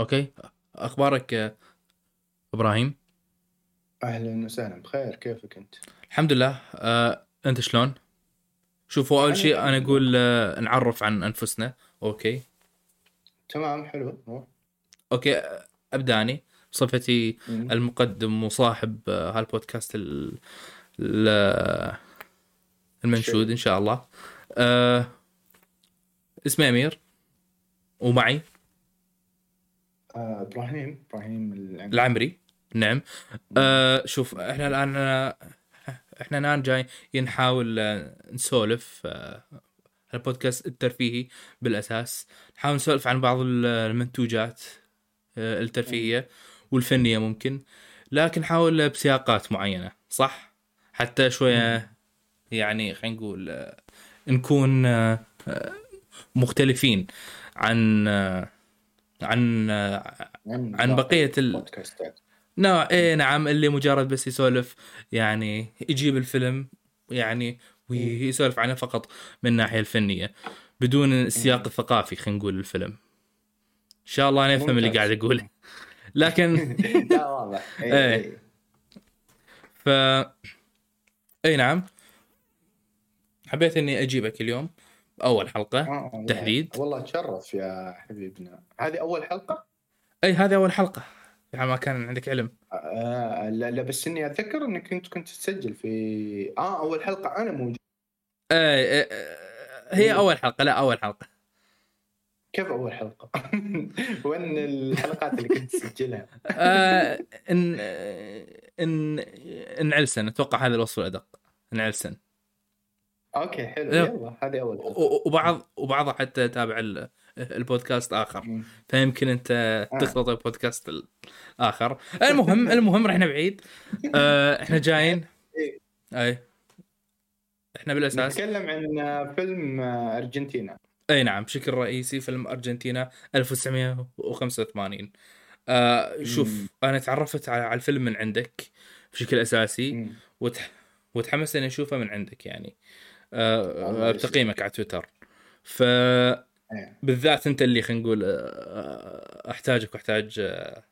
Okay. أخبارك إبراهيم؟ أهلا وسهلا بخير. كيفك أنت؟ الحمد لله. آه، أنت شلون؟ شوفوا أول شيء أنا. أقول آه، نعرف عن أنفسنا. أوكي. تمام حلو. okay ابدا اني بصفتي مم. المقدم وصاحب آه، هالبودكاست ال- ال- المنشود. إن شاء الله. آه، اسمي أمير. ومعي. إبراهيم إبراهيم العنب. العمري. نعم. آه شوف إحنا الآن إحنا الآن جاي نحاول آه، نسولف آه، البودكاست الترفيهي بالأساس. نحاول نسولف عن بعض ال- المنتوجات آه، الترفيهية والفنية ممكن. لكن نحاول بسياقات معينة صح؟ حتى شوية يعني خلينا نقول آه، نكون آه، آه، مختلفين عن آه، عن عن بقية ال- البودكاستات. نوع إيه نعم اللي مجرد بس يسولف يعني يجيب الفيلم يعني ويسولف عنه فقط من الناحية الفنية بدون السياق الثقافي خلينا نقول الفيلم. إن شاء الله نفهم اللي ممتاز. قاعد اقوله لكن لا واضح. إيه، إيه. إيه. ف اي نعم. حبيت إني أجيبك اليوم. اول حلقة آه، تحديد. والله تشرف يا حبيبنا. هذه أول حلقة؟ أي هذه أول حلقة. يعني ما كان عندك علم. آه لا, لا بس إني أتذكر إنك كنت كنت تسجل في آه أول حلقة أنا موجود. أي إي- هي أول حلقة. لا أول حلقة. كيف أول حلقة؟ وين الحلقات اللي كنت تسجلها؟ آه إن إن انعلسن أتوقع هذا الوصف الأدق. انعلسن أوكي حلو إيه. يلا هذه أول وبعض وبعضها حتى تابع ال- البودكاست آخر. فيمكن أنت آه. تخلط البودكاست الآخر المهم المهم رحنا بعيد آه إحنا جايين إيه. أي إحنا بالأساس نتكلم عن فيلم أرجنتينا أي نعم بشكل رئيسي فيلم أرجنتينا 1985 آه شوف مم. أنا تعرفت على الفيلم من عندك بشكل أساسي. وتح... وتحمست إني أشوفه من عندك يعني آه. بتقييمك على تويتر. ف إيه. بالذات انت اللي خلينا نقول آه، احتاجك واحتاج آه،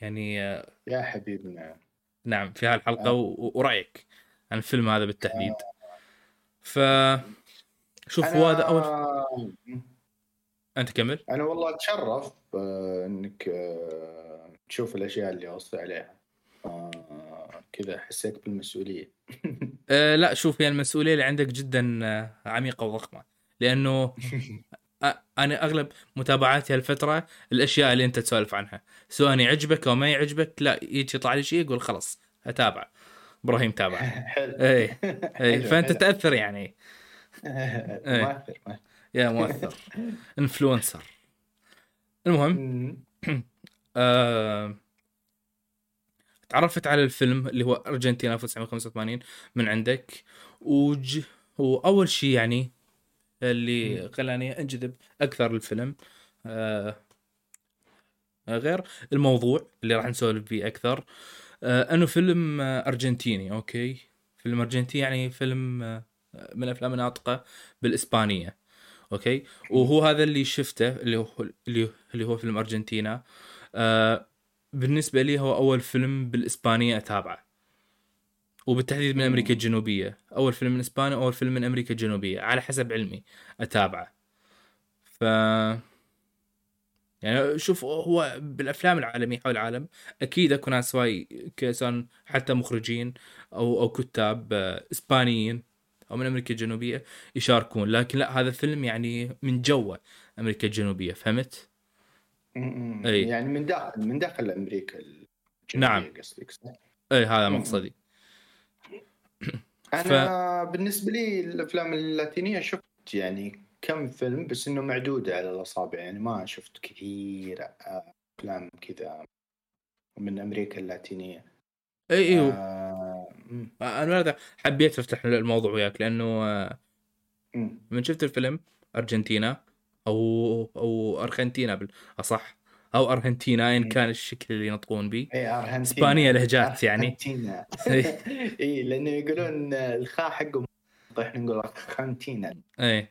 يعني آه، يا حبيبنا نعم. في هالحلقة آه. ورأيك عن الفيلم هذا بالتحديد. ف شوف أنا... هذا أول أنت كمل. أنا والله أتشرف آه، إنك آه، تشوف الأشياء اللي وصي عليها. آه، كذا حسيت بالمسؤولية. أه لا شوف هي المسؤولية اللي عندك جدا آه، عميقة وضخمة. لأنه أنا أغلب متابعاتي هالفترة الأشياء اللي أنت تسولف عنها. سواء يعجبك أو ما يعجبك لا يجي يطلع لي شيء يقول خلاص أتابع. إبراهيم تابع. حلو. اي اي فانت حلو. تأثر يعني. مؤثر مؤثر. يا مؤثر. انفلونسر المهم. آه... تعرفت على الفيلم اللي هو أرجنتينا 1985 من عندك وج... واول شيء يعني اللي خلاني أنجذب أكثر للفيلم آه... غير الموضوع اللي راح نسولف فيه أكثر. آه... أنه فيلم آه، أرجنتيني okay؟ فيلم أرجنتيني يعني فيلم آه، من الأفلام الناطقة بالإسبانية okay؟ وهو هذا اللي شفته اللي هو اللي اللي هو فيلم أرجنتينا. آه بالنسبة لي هو أول فيلم بالإسبانية أتابعه. وبالتحديد من. أمريكا الجنوبية. أول فيلم من إسبانيا أول فيلم من أمريكا الجنوبية. على حسب علمي أتابعه. ف يعني شوف هو بالأفلام العالمية حول العالم أكيد أكو ناس واي كسان حتى مخرجين أو أو كتاب آه، إسبانيين أو من أمريكا الجنوبية يشاركون. لكن لا هذا فيلم يعني من جوه أمريكا الجنوبية. فهمت؟ أي. يعني من داخل من داخل أمريكا نعم. قصدك صح؟ إي هذا. مقصدي أنا بالنسبة لي الأفلام اللاتينية شفت يعني كم فيلم بس إنه معدودة على الأصابع يعني ما شفت كثير أفلام كذا من أمريكا اللاتينية إي أيوه آه،. أنا حبيت أفتح الموضوع وياك لأنه آه،. من شفت الفيلم أرجنتينا أو أو أرجنتينا بالاصح أو أرجنتينا إن. كان الشكل اللي ينطقون به. اي أرجنتينا. إسبانيا لهجات يعني. أرجنتينا. اي لأنه يقولون الخاء حقهم إحنا نقول أرجنتينا. اي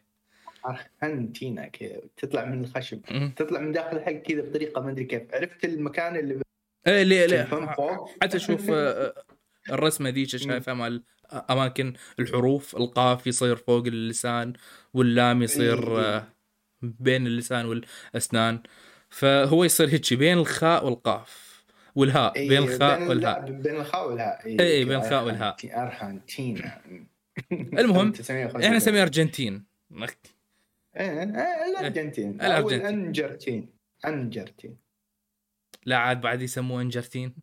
أرجنتينا كذا تطلع من الخشب. تطلع من داخل الحق كذا بطريقة ما أدري كيف. عرفت المكان اللي إيه ليه ليه؟ حتى شوف آه، الرسمة ذيك شايفها مال أماكن الحروف القاف يصير فوق اللسان واللام يصير إيه. آه، بين اللسان والأسنان. فهو يصير هيك بين الخاء والقاف والهاء إيه، بين الخاء والهاء. بين الخاء والهاء. إيه، إيه، بين الخاء والهاء. أرجنتينا. المهم، 1955. إحنا نسميها أرجنتين. إيه إيه، الأرجنتين. أو الأرجنتين. الأنجرتين. أنجرتين. لا عاد بعد يسموه أنجرتين.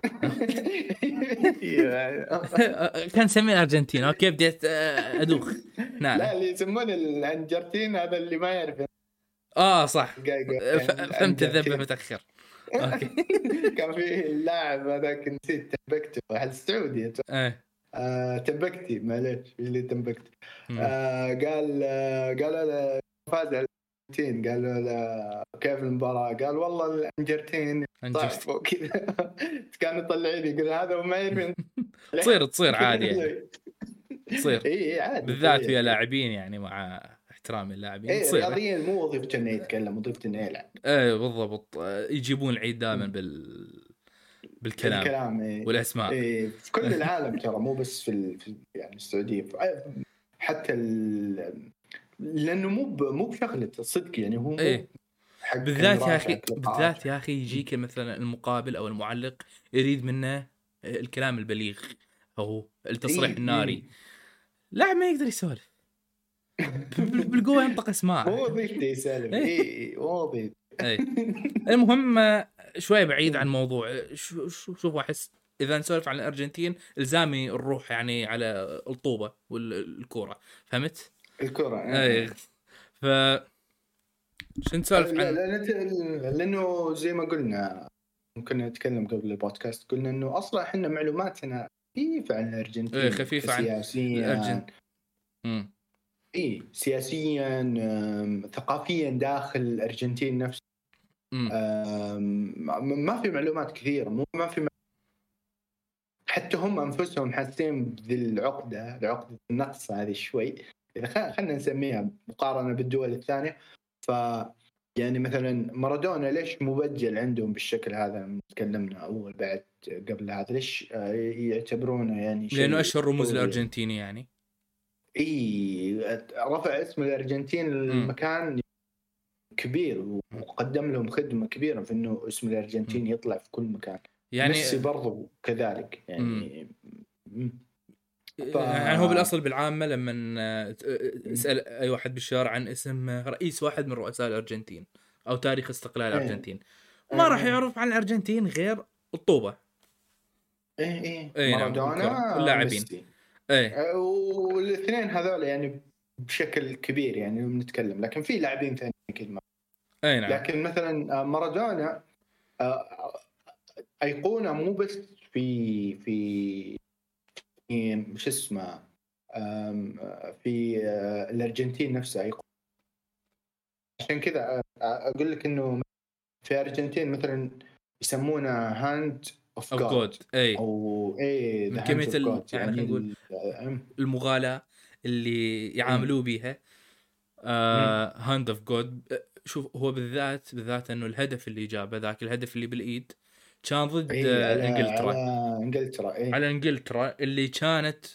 كان نسميه الأرجنتين أوكي بديت أدوخ. لا نعم اللي يسمونه الأنجرتين هذا اللي ما يعرف. آه صح. فهمت الذبه متأخر. Okay. كان في اللاعب هذاك نسيت تمبكتو أهل السعوديه إيه. آه تمبكتي معليش اللي تمبكتي مم. آه قال آه له فاز على الارجنتين قالوا له كيف المباراة؟ قال والله الأنجرتين. انجرت ضعفوا كذا كانوا يطلعين يقول هذا وما يدري تصير تصير عادي يعني. تصير. إي إي عادي بالذات. في لاعبين يعني مع احترامي اللاعبين إي تصير. رياضيا مو وظيفته انه يتكلم وظيفته إنه يلعب. إيه بالضبط. يجيبون العيد دائما بال بالكلام الكلام إيه. والأسماء. إيه في كل العالم ترى مو بس في, ال... في يعني السعودية. حتى ال... لأنه مو. مو بشغلته صدق يعني هو إيه. حق بالذات يا أخي. بالذات يا أخي يجيك مثلا المقابل أو المعلق يريد منه الكلام البليغ أو التصريح إيه، الناري إيه. لاعب ما يقدر يسولف بال- بالقوة ينطق اسماء وظيفته يسالم إيه. اي إيه، مو وظيفته إيه. المهم شوي بعيد عن موضوع شو شو شوف أحس إذا نسولف عن الأرجنتين إلزامي نروح يعني على الطوبة والكورة فهمت؟ الكرة أي. ف شو نسولف لا- عن لا- لا- لأنه زي ما قلنا كنا نتكلم قبل البودكاست قلنا إنه أصلا إحنا معلوماتنا خفيفة عن الأرجنتين إيه، خفيفة عن مم. إي سياسيا ثقافيا داخل الأرجنتين. أم، ما- في معلومات كثيرة مو ما في حتى هم أنفسهم حاسين بذي العقده العقدة النقص هذه شوي. إذا خلينا نسميها مقارنة بالدول الثانية. ف يعني مثلا مارادونا ليش مبجل عندهم بالشكل هذا تكلمنا أول بعد قبل هذا؟ ليش آه، يعتبرونه يعني لأنه أشهر رموز؟ الأرجنتيني يعني. إي رفع اسم الأرجنتين لمكان كبير وقدم لهم خدمة كبيرة في إنه اسم الأرجنتين يطلع في كل مكان. يعني ميسي برضو كذلك يعني مم. ف- يعني هو بالأصل بالعامة لما آه، تسال أي واحد بالشارع عن اسم رئيس واحد من رؤساء الأرجنتين أو تاريخ استقلال إيه. الأرجنتين ما راح إيه. يعرف عن الأرجنتين غير الطوبة إيه إيه إيه نعم، مارادونا. ميسي. إيه والإثنين هذول يعني بشكل كبير يعني يوم نتكلم لكن في لاعبين ثانيين أكيد ما اي نعم لكن مثلا آه، مارادونا آه، أيقونة مو بس في في شو اسمه في آه، الأرجنتين نفسها ايقونه عشان كذا آه، أقول لك إنه في الارجنتين مثلا يسمونه Hand of God اي أو إيه من ال- God. يعني خلينا نقول آه، المغالاة اللي يعاملوه بيها. Hand of God شوف هو بالذات بالذات إنه الهدف اللي جابه ذاك الهدف اللي بالإيد. كان ضد إيه، آه، على- إنجلترا. على إنجلترا إيه. على إنجلترا اللي كانت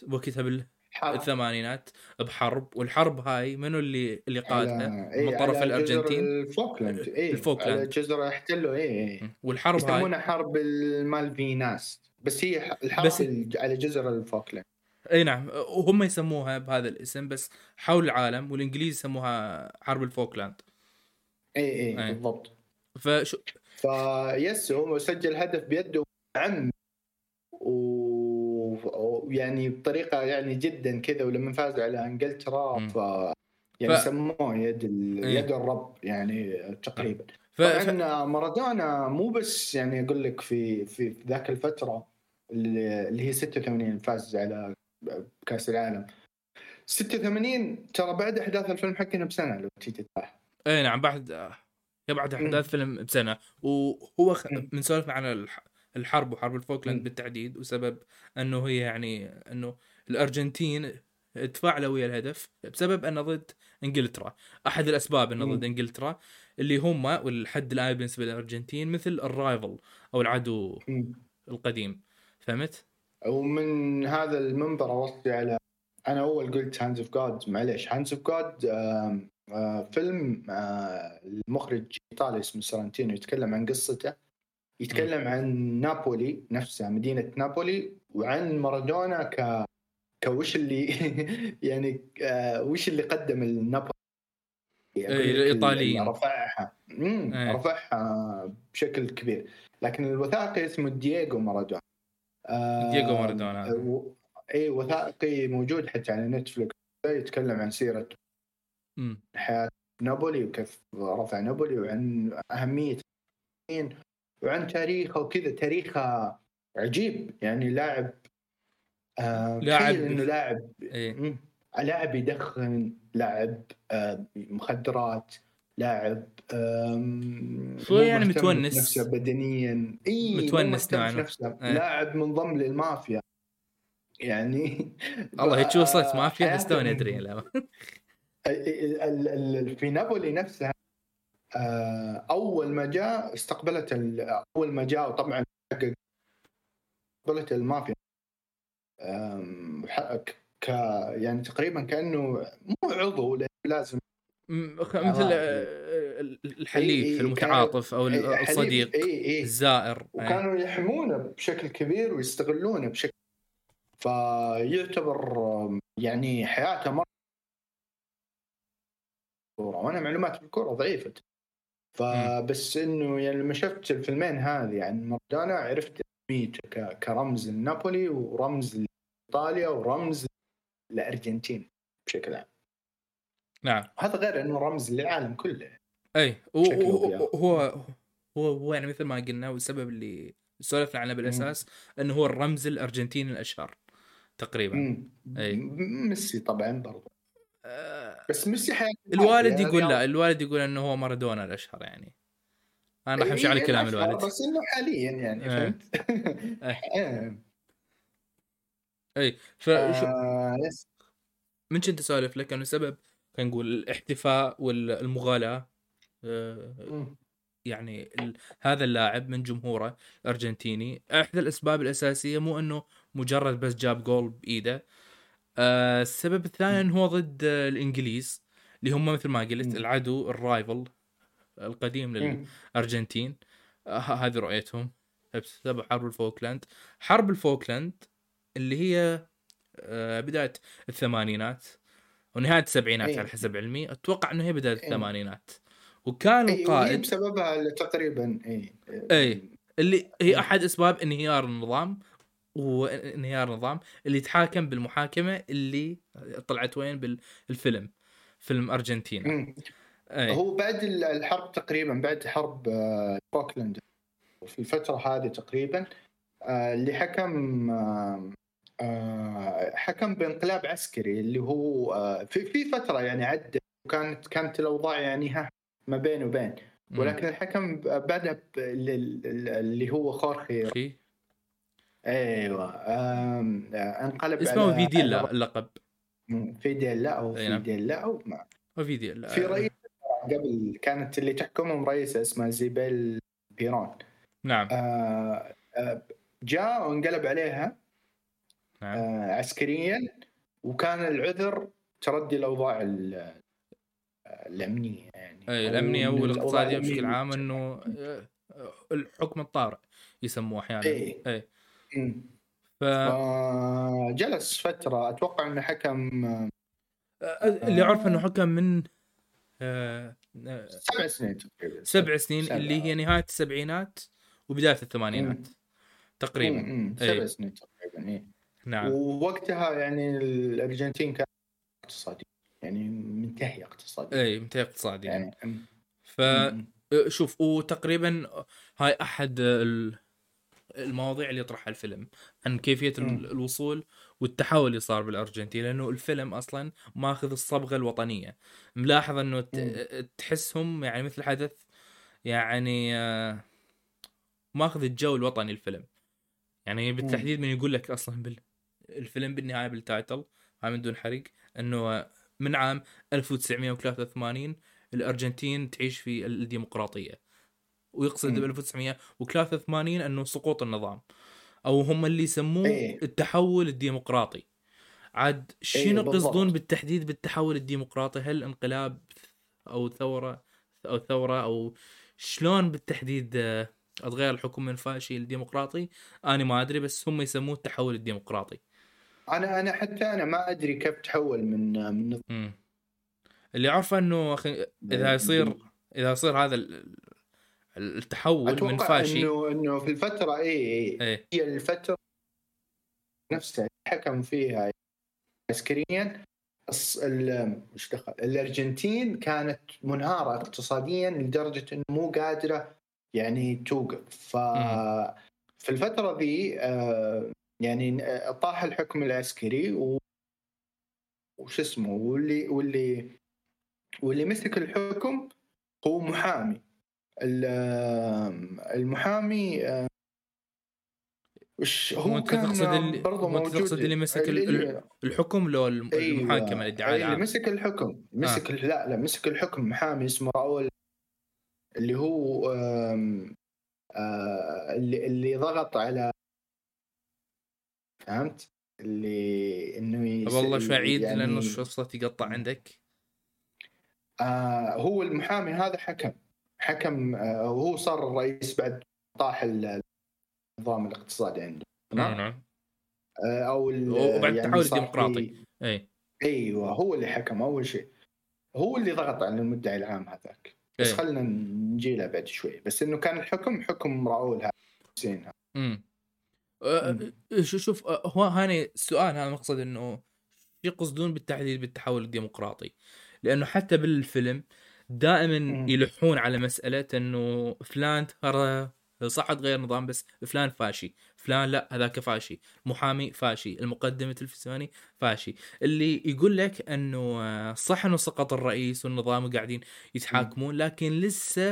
وقتها. بالثمانينات بحرب والحرب هاي منو اللي اللي قادها إيه، من طرف الأرجنتين؟ الفوكلاند إيه. الفوكلاند. على جزر احتلوا إيه إيه. والحرب هاي يسمونها حرب حرب بس هي الحرب بس- على جزر الفوكلاند. إي نعم وهم يسموها بهذا الاسم بس حول العالم والإنجليز يسموها حرب الفوكلاند. إيه إيه إيه. بالضبط. فشو فيس هو سجل هدف بيده عم ويعني بطريقة يعني جدا كذا ولما فازوا على إنجلترا. ف يعني ف- سموه يد ال... إيه. يد الرب يعني تقريبا ف... ف... طبعا مارادونا مو بس يعني أقول لك في في ذاك الفترة اللي اللي هي 86 فاز على كأس العالم 86 ترى بعد أحداث الفيلم حقنا بسنة لو تيجي تتابع اي نعم بعد يا بعد أحداث فيلم بسنة وهو. من سولفنا عن الح... الحرب وحرب الفوكلاند. بالتحديد وسبب أنه هي يعني أنه الأرجنتين تفاعلوا ويا الهدف بسبب أنه ضد إنجلترا أحد الأسباب أنه ضد. إنجلترا اللي هم والحد الان بالنسبة للأرجنتين مثل ال rival أو العدو. القديم فهمت؟ ومن هذا المنبر أوصي على أنا أول قلت Hands of God معليش Hands of God فيلم آه، المخرج ايطالي اسمه سورنتينو يتكلم عن قصته. يتكلم عن نابولي نفسها مدينة نابولي وعن مارادونا ك كوش اللي يعني آه، وش اللي قدم لنابولي؟ أقول إيه،. اللي رفعها. إيه. رفعها بشكل كبير. لكن الوثائقي اسمه دييغو مارادونا. آه، دييغو مارادونا اي وثائقي موجود حتى على نتفلكس يتكلم عن سيرة حياه نابولي وكيف رفع نابولي وعن أهمية وعن تاريخه وكذا. تاريخه عجيب. يعني لاعب آه لاعب- إنه لاعب مم. لاعب يدخن لاعب آه مخدرات لاعب شوي يعني متونس. بنفسه بدنيا. إي متونس نوعاً ما. نفسه إيه. لاعب منضم للمافيا. يعني الله هيك وصلت مافيا؟ بس توني ادري لا في نابولي نفسها آه، أول ما جاء استقبلت أول ما جاء وطبعا استقبلت المافيا ك يعني تقريبا كأنه مو عضو لازم مثل آه. آه، إيه، الحليف إيه، المتعاطف أو الصديق إي إي الزائر إيه. وكانوا يحمونه بشكل كبير ويستغلونه بشكل فيعتبر يعني حياته مرة كورة. وأنا معلوماتي بالكورة ضعيفة. فبس إنه يعني لما شفت الفيلمين هذه عن مارادونا عرفت اهميته كرمز لنابولي ورمز لإيطاليا ورمز الارجنتين بشكل عام. نعم. هذا غير إنه رمز للعالم كله. أي. هو هو هو يعني مثل ما قلنا والسبب اللي سولفنا عنه بالأساس إنه هو الرمز الارجنتيني الأشهر تقريبا. م- ميسي طبعا برضو. آه، بس ميسي حياته الوالد يعني يقول لا رياض- الوالد يقول إنه هو مارادونا الأشهر يعني أنا راح امشي على إيه، كلام الوالد بس إنه حاليا يعني إيه. فهمت؟ إيه. إيه. اي فشو آه،. من كنت أسولف لك إنه سبب خلينا نقول الاحتفاء والمغالاه آه،. يعني ال... هذا اللاعب من جمهوره الارجنتيني احدى الأسباب الأساسية مو إنه مجرد بس جاب جول بإيده آه السبب الثاني انه هو ضد الإنجليز اللي هم مثل ما قلت. العدو ال rival القديم. للأرجنتين آه هذه رؤيتهم بسبب حرب الفوكلاند حرب الفوكلاند اللي هي آه بداية الثمانينات ونهاية السبعينات إيه. على حسب علمي أتوقع انه هي بداية إيه. الثمانينات وكان إيه، وهي القائد بسببها تقريبا اي إيه. اللي هي إيه. أحد أسباب انهيار النظام وانهيار النظام اللي تحاكم بالمحاكمة اللي طلعت وين؟ بالفيلم فيلم أرجنتينا. هو بعد ال- الحرب تقريبا بعد حرب آه، فوكلاند في الفترة هذه تقريبا آه، اللي حكم آه، آه، حكم بانقلاب عسكري اللي هو آه، في في فترة يعني عدت وكانت كانت الأوضاع يعني ها ما بين وبين. ولكن الحكم بدأ ب- ال- ال- اللي هو خورخي. أيوه آه، انقلب اسمه على- فيديلا اللقب فيديلا أو أي نعم. فيديلا أو ما فيديلا في رئيس قبل كانت اللي تحكمهم رئيسة اسمها زيبيل بيرون نعم آه، آه، جاء وانقلب عليها نعم آه، عسكريا وكان العذر تردي الاوضاع ال- الأمنية يعني أي الأمنية من والاقتصاديه بشكل. عام إنه آه، الحكم الطارئ يسموه أحيانا إيه. اي. ف فجلس فترة أتوقع إنه حكم آه، اللي أعرف إنه حكم من آه، آه، سبع سنين تقريبا سبع سنين سبع. اللي هي نهاية السبعينات وبداية الثمانينات مم. تقريبا مم، إيه. سبع سنين تقريبا إيه. نعم ووقتها يعني الأرجنتين كانت اقتصاديا يعني منتهية اقتصاديا اي منتهي اقتصادي يعني. يعني فشوف وتقريبا هاي أحد ال- المواضيع اللي يطرحها الفيلم عن كيفية. الوصول والتحول اللي صار بالأرجنتين لأنه الفيلم أصلا ماخذ الصبغة الوطنية ملاحظ إنه. تحسهم يعني مثل حدث يعني آه، ماخذ الجو الوطني الفيلم يعني بالتحديد من يقول لك أصلا بال الفيلم بالنهاية بالتايتل هاي من دون حرق إنه من عام 1983 الأرجنتين تعيش في الديمقراطية ويقصد. ب 1983 أنه سقوط النظام أو هم اللي يسموه إيه. التحول الديمقراطي عاد شنو بالضبط. يقصدون بالتحديد بالتحول الديمقراطي هل انقلاب أو ثورة أو ثورة أو شلون بالتحديد آه، أتغير الحكم من فاشي لديمقراطي أنا ما أدري بس هم يسموه التحول الديمقراطي أنا أنا حتى أنا ما أدري كيف تحول من من نظام مم. اللي عارفه أنه إذا يصير إذا يصير هذا ال- ال- التحول من أتوقع فاشي. انه إنه في الفترة اي اي إيه. هي الفترة نفسها حكم فيها عسكريا. إيش دخل؟ الأرجنتين كانت منهارة اقتصاديا لدرجة إنه مو قادرة يعني توقف. ف. في الفترة ذي آه، يعني آه، طاح الحكم العسكري و وش اسمه واللي واللي واللي مسك الحكم هو محامي. المحامي آه، وش هو كان تقصد اللي- برضه موجود تقصد اللي مسك ال- اللي- الحكم لو الم- أيوة. المحاكمه الادعاء اللي العام؟ مسك الحكم. مسك لا لا مسك الحكم. محامي اسمه راؤول اللي هو آه، اللي اللي ضغط على فهمت؟ اللي إنه والله شوي عيد يعني لأنه الصوت يقطع عندك؟ آه هو المحامي هذا حكم. حكم آه وهو صار الرئيس بعد طاح ال- النظام الاقتصادي عنده؟ نعم آه أو وبعد يعني التحول الديمقراطي. إي أيوه هو اللي حكم أول شيء هو اللي ضغط على المدعي العام هذاك بس إيه. خلينا نجي له بعد شوي بس إنه كان الحكم حكم راؤول هذا حسين. امم شوف شوف هو هاني السؤال هذا مقصد إنه شو يقصدون بالتحديد بالتحول الديمقراطي لأنه حتى بالفيلم دائما. يلحون على مسألة إنه فلان ترى صح تغير نظام بس فلان فاشي فلان لا هذاك فاشي محامي فاشي المقدم التلفزيوني فاشي اللي يقول لك إنه آه، صح إنه سقط الرئيس والنظام قاعدين يتحاكمون لكن لسه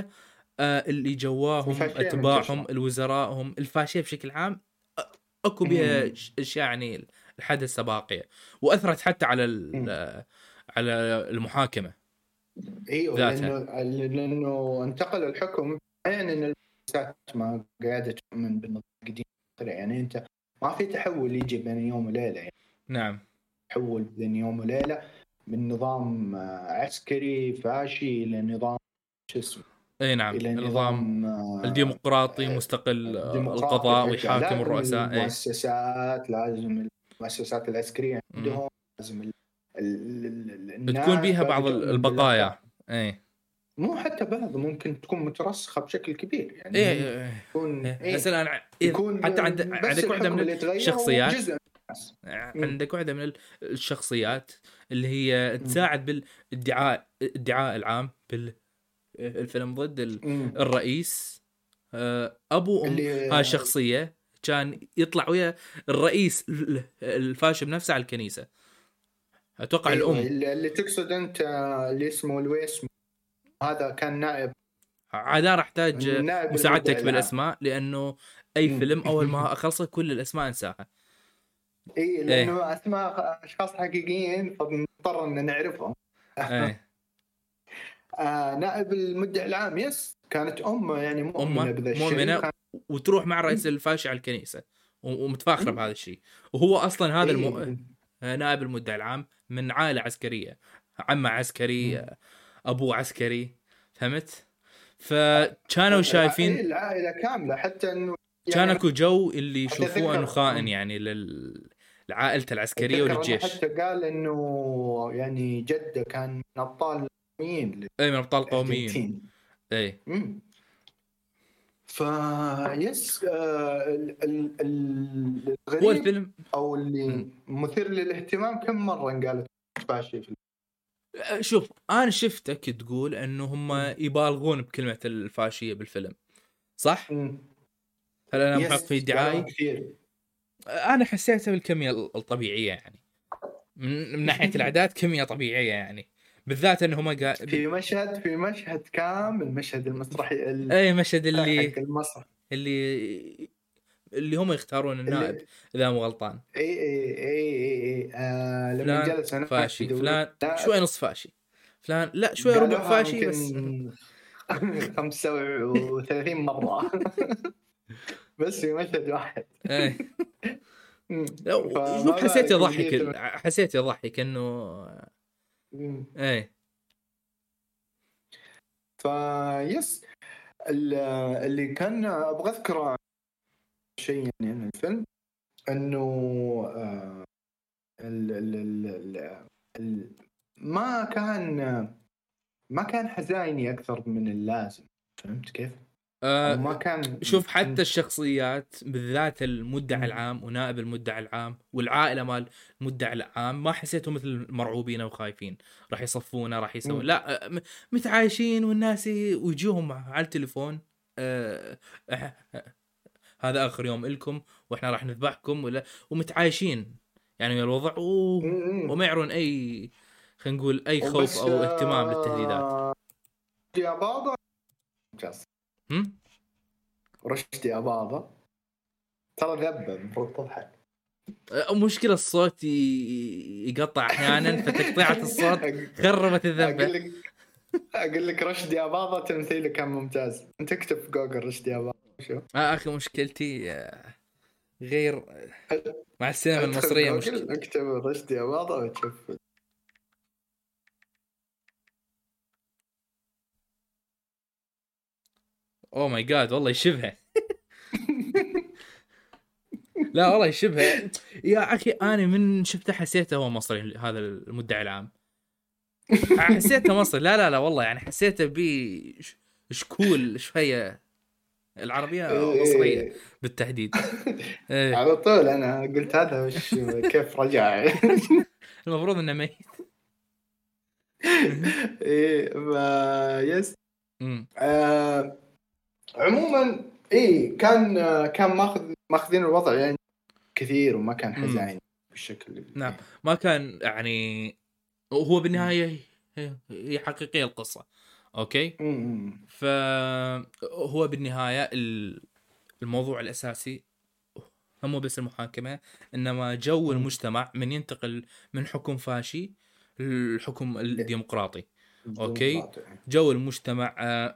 آه، اللي جواهم أتباعهم. الوزرائهم الفاشية بشكل عام أكو بها أشياء يعني الحدث باقية وأثرت حتى على مم. على المحاكمة أيوه. لأنه لأنه انتقل الحكم يعني إن المؤسسات ما قاعدة تؤمن بالنظام القديم يعني أنت ما في تحول يجي بين يوم وليلة يعني نعم تحول بين يوم وليلة من نظام عسكري فاشي إلى نظام شو اسمه إي نعم إلى نظام آه، الديمقراطي مستقل آه، ديمقراطي القضاء. ويحاكم الرؤساء المؤسسات لازم المؤسسات العسكرية. عندهم لازم. تكون بيها بعض البقايا. اي مو حتى بعض ممكن تكون مترسخة بشكل كبير يعني اي يكون إيه. هسه إيه. الان يكون حتى عند عندك واحدة الحكم من الشخصيات. مم. عندك واحدة من الشخصيات اللي هي تساعد بالادعاء الادعاء العام بالفيلم ضد. الرئيس آه، أبو أم هاي الشخصيه كان يطلع ويا الرئيس ال- الفاشل نفسه على الكنيسة أتوقع أيوة، الأم. اللي تقصد أنت آه، اللي اسمه لويس هذا كان نائب. عاد أنا احتاج مساعدتك. بالأسماء لأنه أي. فيلم أول ما أخلصه كل الأسماء أنساها. اي لأنه أسماء أشخاص حقيقيين فبنضطر إن نعرفهم. إيه. آه نائب المدعي العام يس. كانت أم يعني مؤمنة أمه بذا الشيء. مؤمنة كان- وتروح مع الرئيس الفاشي على الكنيسة ومتفاخرة بهذا الشيء. وهو أصلا هذا الم... نائب المدعي العام من عائلة عسكرية عمة عسكري ابوه عسكري فهمت؟ فكانوا شايفين العائلة كاملة حتى إنه كان أكو جو اللي يشوفوه انه ذكر- خائن. يعني لعائلته العسكرية وللجيش. حتى قال إنه يعني جدة كان من أبطال القوميين اي من أبطال قوميين للأرجنتين. اي مم. ف يس آه، ال- ال- ال- هو الغريب الفيلم أو اللي. مثير للاهتمام كم مرة انقالت فاشي في شوف أنا شفتك تقول إنه هم. يبالغون بكلمة الفاشية بالفيلم صح؟ مم. هل أنا محق في دعاي؟ قالوا كثير أنا حسيتها بالكميه الطبيعية يعني من, من ناحية الاعداد كميه طبيعية يعني بالذات انهم قا... في مشهد في مشهد كامل مشهد المسرحي ال- اي مشهد اللي المسرح. اللي اللي هم يختارون النائب إذا مو غلطان. اي اي اي اي اي آه لما جلس أنا فاشي فلان لا، شوي نص فاشي. فلان لا شوي ربع فاشي بس. يمكن 35 مرة. بس في مشهد واحد. إيه. فما شوف حسيت يضحك حسيت يضحك إنه. إيه. فيس ال- اللي كان أبغى أذكره شيء يعني عن الفيلم إنه آه، ال ال ال ال ال ما كان ما كان حزيني أكثر من اللازم. فهمت كيف؟ آه ما كان شوف حتى الشخصيات بالذات المدعي. العام ونائب المدعي العام والعائلة مال المدعي العام ما حسيتهم مثل مرعوبين أو خايفين راح يصفونا راح يسوون. لا م- متعايشين والناس ويجوهم على التليفون آه آه، آه، هذا آخر يوم لكم وإحنا راح نذبحكم ولا ومتعايشين يعني الوضع. وما يعرون أي خلينا نقول أي خوف أو اهتمام بالتهديدات ممتاز هم؟ رشدي أباضة ترى ذبة المفروض تضحك. آه، مشكلة الصوت يقطع أحيانا فتقطيعة الصوت خربت أقول الذبة لك أقول لك رشدي أباضة تمثيله كان ممتاز. أنت اكتب في جوجل رشدي أباضة شوف. آه أخي مشكلتي آه، غير آه، مع السينما المصرية مشكلة. أكتب رشدي أباضة وتشوف. اوه ماي جاد والله يشبهه. لا والله يشبهه. يا أخي أنا من شفته حسيته هو مصري هذا المدعي العام. حسيته مصري. لا لا لا والله يعني حسيته بي شكول شوية. العربية مصرية إيه. بالتحديد. إيه. على طول أنا قلت هذا وش كيف رجع؟ المفروض إنه ميت. إيه ما- يس. آه عموما إيه كان كان ماخذ ماخذين الوضع يعني كثير وما كان. حزين بالشكل نعم. ما كان يعني هو بالنهاية هي- حقيقية القصة أوكي مم. فهو بالنهاية ال- الموضوع الأساسي هم بس المحاكمة إنما جو. المجتمع من ينتقل من حكم فاشي للحكم الديمقراطي أوكي. جو المجتمع آه،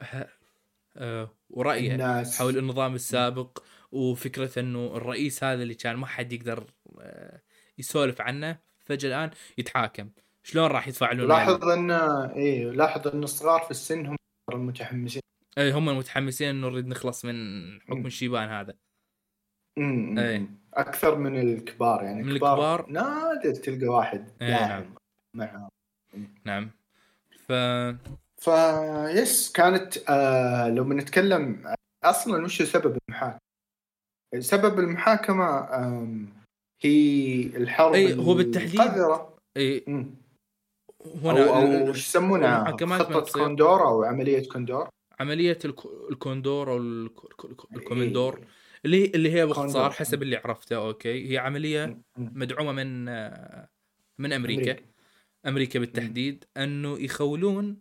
آه، ورأيه الناس حول النظام السابق وفكرة إنه الرئيس هذا اللي كان ما حد يقدر آه، يسولف عنه فجأة الآن يتحاكم شلون راح يتفاعلون؟ لاحظ إن إيه لاحظ إن الصغار في السن هم المتحمسين اي هم المتحمسين إنه نريد نخلص من حكم. الشيبان هذا مم. إيه. أكثر من الكبار يعني من الكبار الكبار. نادر تلقى واحد إيه، لاعب معهم نعم ف فيس كانت آه لو بنتكلم أصلا وش سبب المحاكمه؟ سبب المحاكمه هي الحرب أي، هو بالتحديد القذرة. اي. هنا أو وش يسمونها خطة. كوندور أو عملية كوندور عملية الك- الكوندور أو الك- الك- الكومندور اللي اللي هي باختصار. حسب اللي عرفته أوكي هي عملية مم. مدعومة من آه، من أمريكا أمريكا. أمريكا بالتحديد أنه يخولون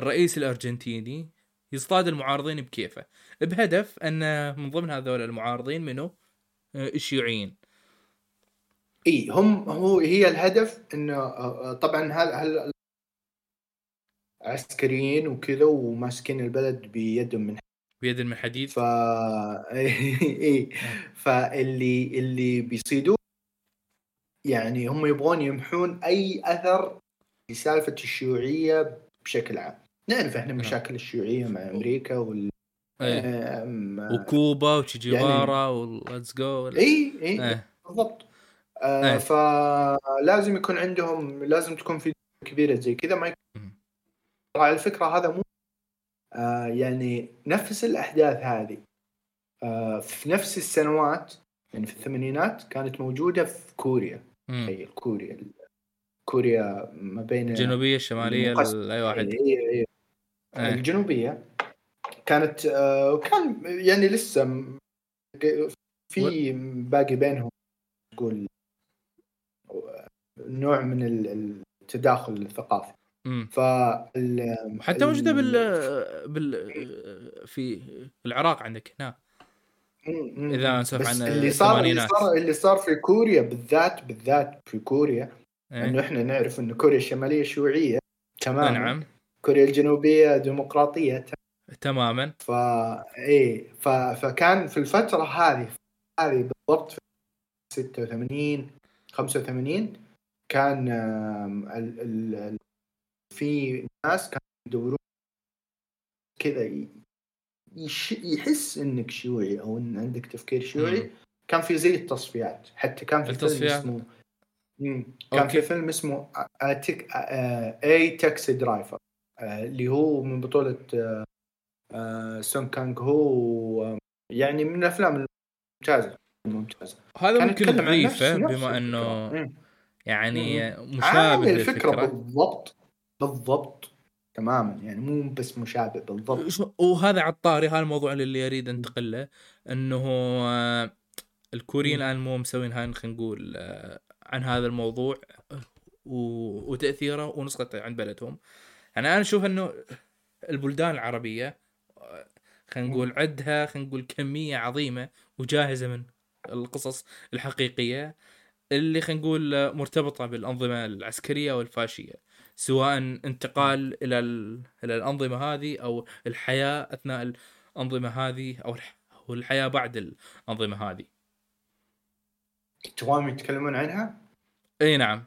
الرئيس الأرجنتيني يصطاد المعارضين بكيفه بهدف أن من ضمن هذول المعارضين منو؟ آه، الشيوعيين إي هم هو هي الهدف انه آه، آه، طبعا هل هل عسكريين وكذا وماسكين البلد بيدهم من بيد من حديد؟ ف إي فاللي اللي بيصيدوه يعني هم يبغون يمحون أي أثر لسالفة الشيوعية بشكل عام. نعرف إحنا مشاكل الشيوعية مع أمريكا وال إيه. أم... وكوبا وتشي يعني- وليتس جو إي إي إيه. بالضبط. آه فلازم يكون عندهم لازم تكون في كبيرة زي كذا ما يكون. على الفكرة هذا مو آه يعني نفس الأحداث هذه آه في نفس السنوات يعني في الثمانينات كانت موجودة في كوريا. تخيل كوريا كوريا ما بين الجنوبية الشمالية. لأي واحد إيه، إيه، إيه. الجنوبية كانت آه كان يعني لسه في باقي بينهم تقول نوع من ال- التداخل الثقافي. فال حتى موجوده ال- بال بال في العراق عندك هنا. إذا نسولف عن اللي صار اللي. صار اللي صار في كوريا بالذات بالذات في كوريا إيه؟ إنه إحنا نعرف إن كوريا الشماليه شيوعية تماما نعم كوريا الجنوبية ديمقراطية تماما فا إيه ف... فكان في الفترة هذه هذه بالضبط في 86 85 كان ال... ال... ال... في ناس كانوا يدورون كذا ي... يش... يحس إنك شيوعي أو إن عندك تفكير شيوعي مم. كان في زي التصفيات حتى كان في فيلم التصفيات. اسمه مم. كان أوكي. في فيلم اسمه اي Taxi Driver اللي هو من بطولة آه، آه، سونغ كانغ هو آه، يعني من الأفلام الممتازة الممتازة هذا ممكن نضيفه نفس بما. إنه. يعني مشابه الفكرة بالضبط بالضبط تماما يعني مو بس مشابه بالضبط وهذا على الطاري هذا الموضوع اللي أريد انتقل له إنه آه، الكوريين. الآن مو مسوين هاي خلينا نقول آه، عن هذا الموضوع وتأثيره ونسخته عند بلدهم يعني أنا أشوف إنه البلدان العربية خلينا. نقول عندها خلينا نقول كمية عظيمة وجاهزة من القصص الحقيقية اللي خلينا نقول مرتبطة بالأنظمة العسكرية والفاشية سواء انتقال إلى ال- إلى الأنظمة هذه أو الحياة أثناء الأنظمة هذه أو الحياة بعد الأنظمة هذه. توام يتكلمون عنها؟ إي نعم.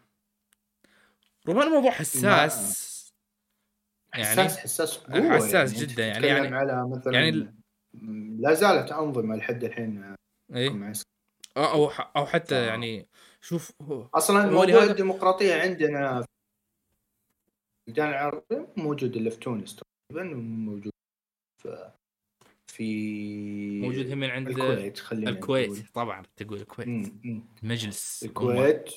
ربما الموضوع حساس يعني حساس حساس بقوة حساس يعني جدا، يعني- يعني- على مثلا يعني لا زالت أنظمة لحد الحين اي معسكر. أو أو حتى آه. يعني شوف هو- أصلا موضوع ولهذا- الديمقراطية عندنا في البلدان العربية موجود إلا في تونس تقريبا وموجود في في موجود هم من عند الكويت خلينا الكويت نقول. طبعا تقول الكويت. مم،. مجلس الكويت.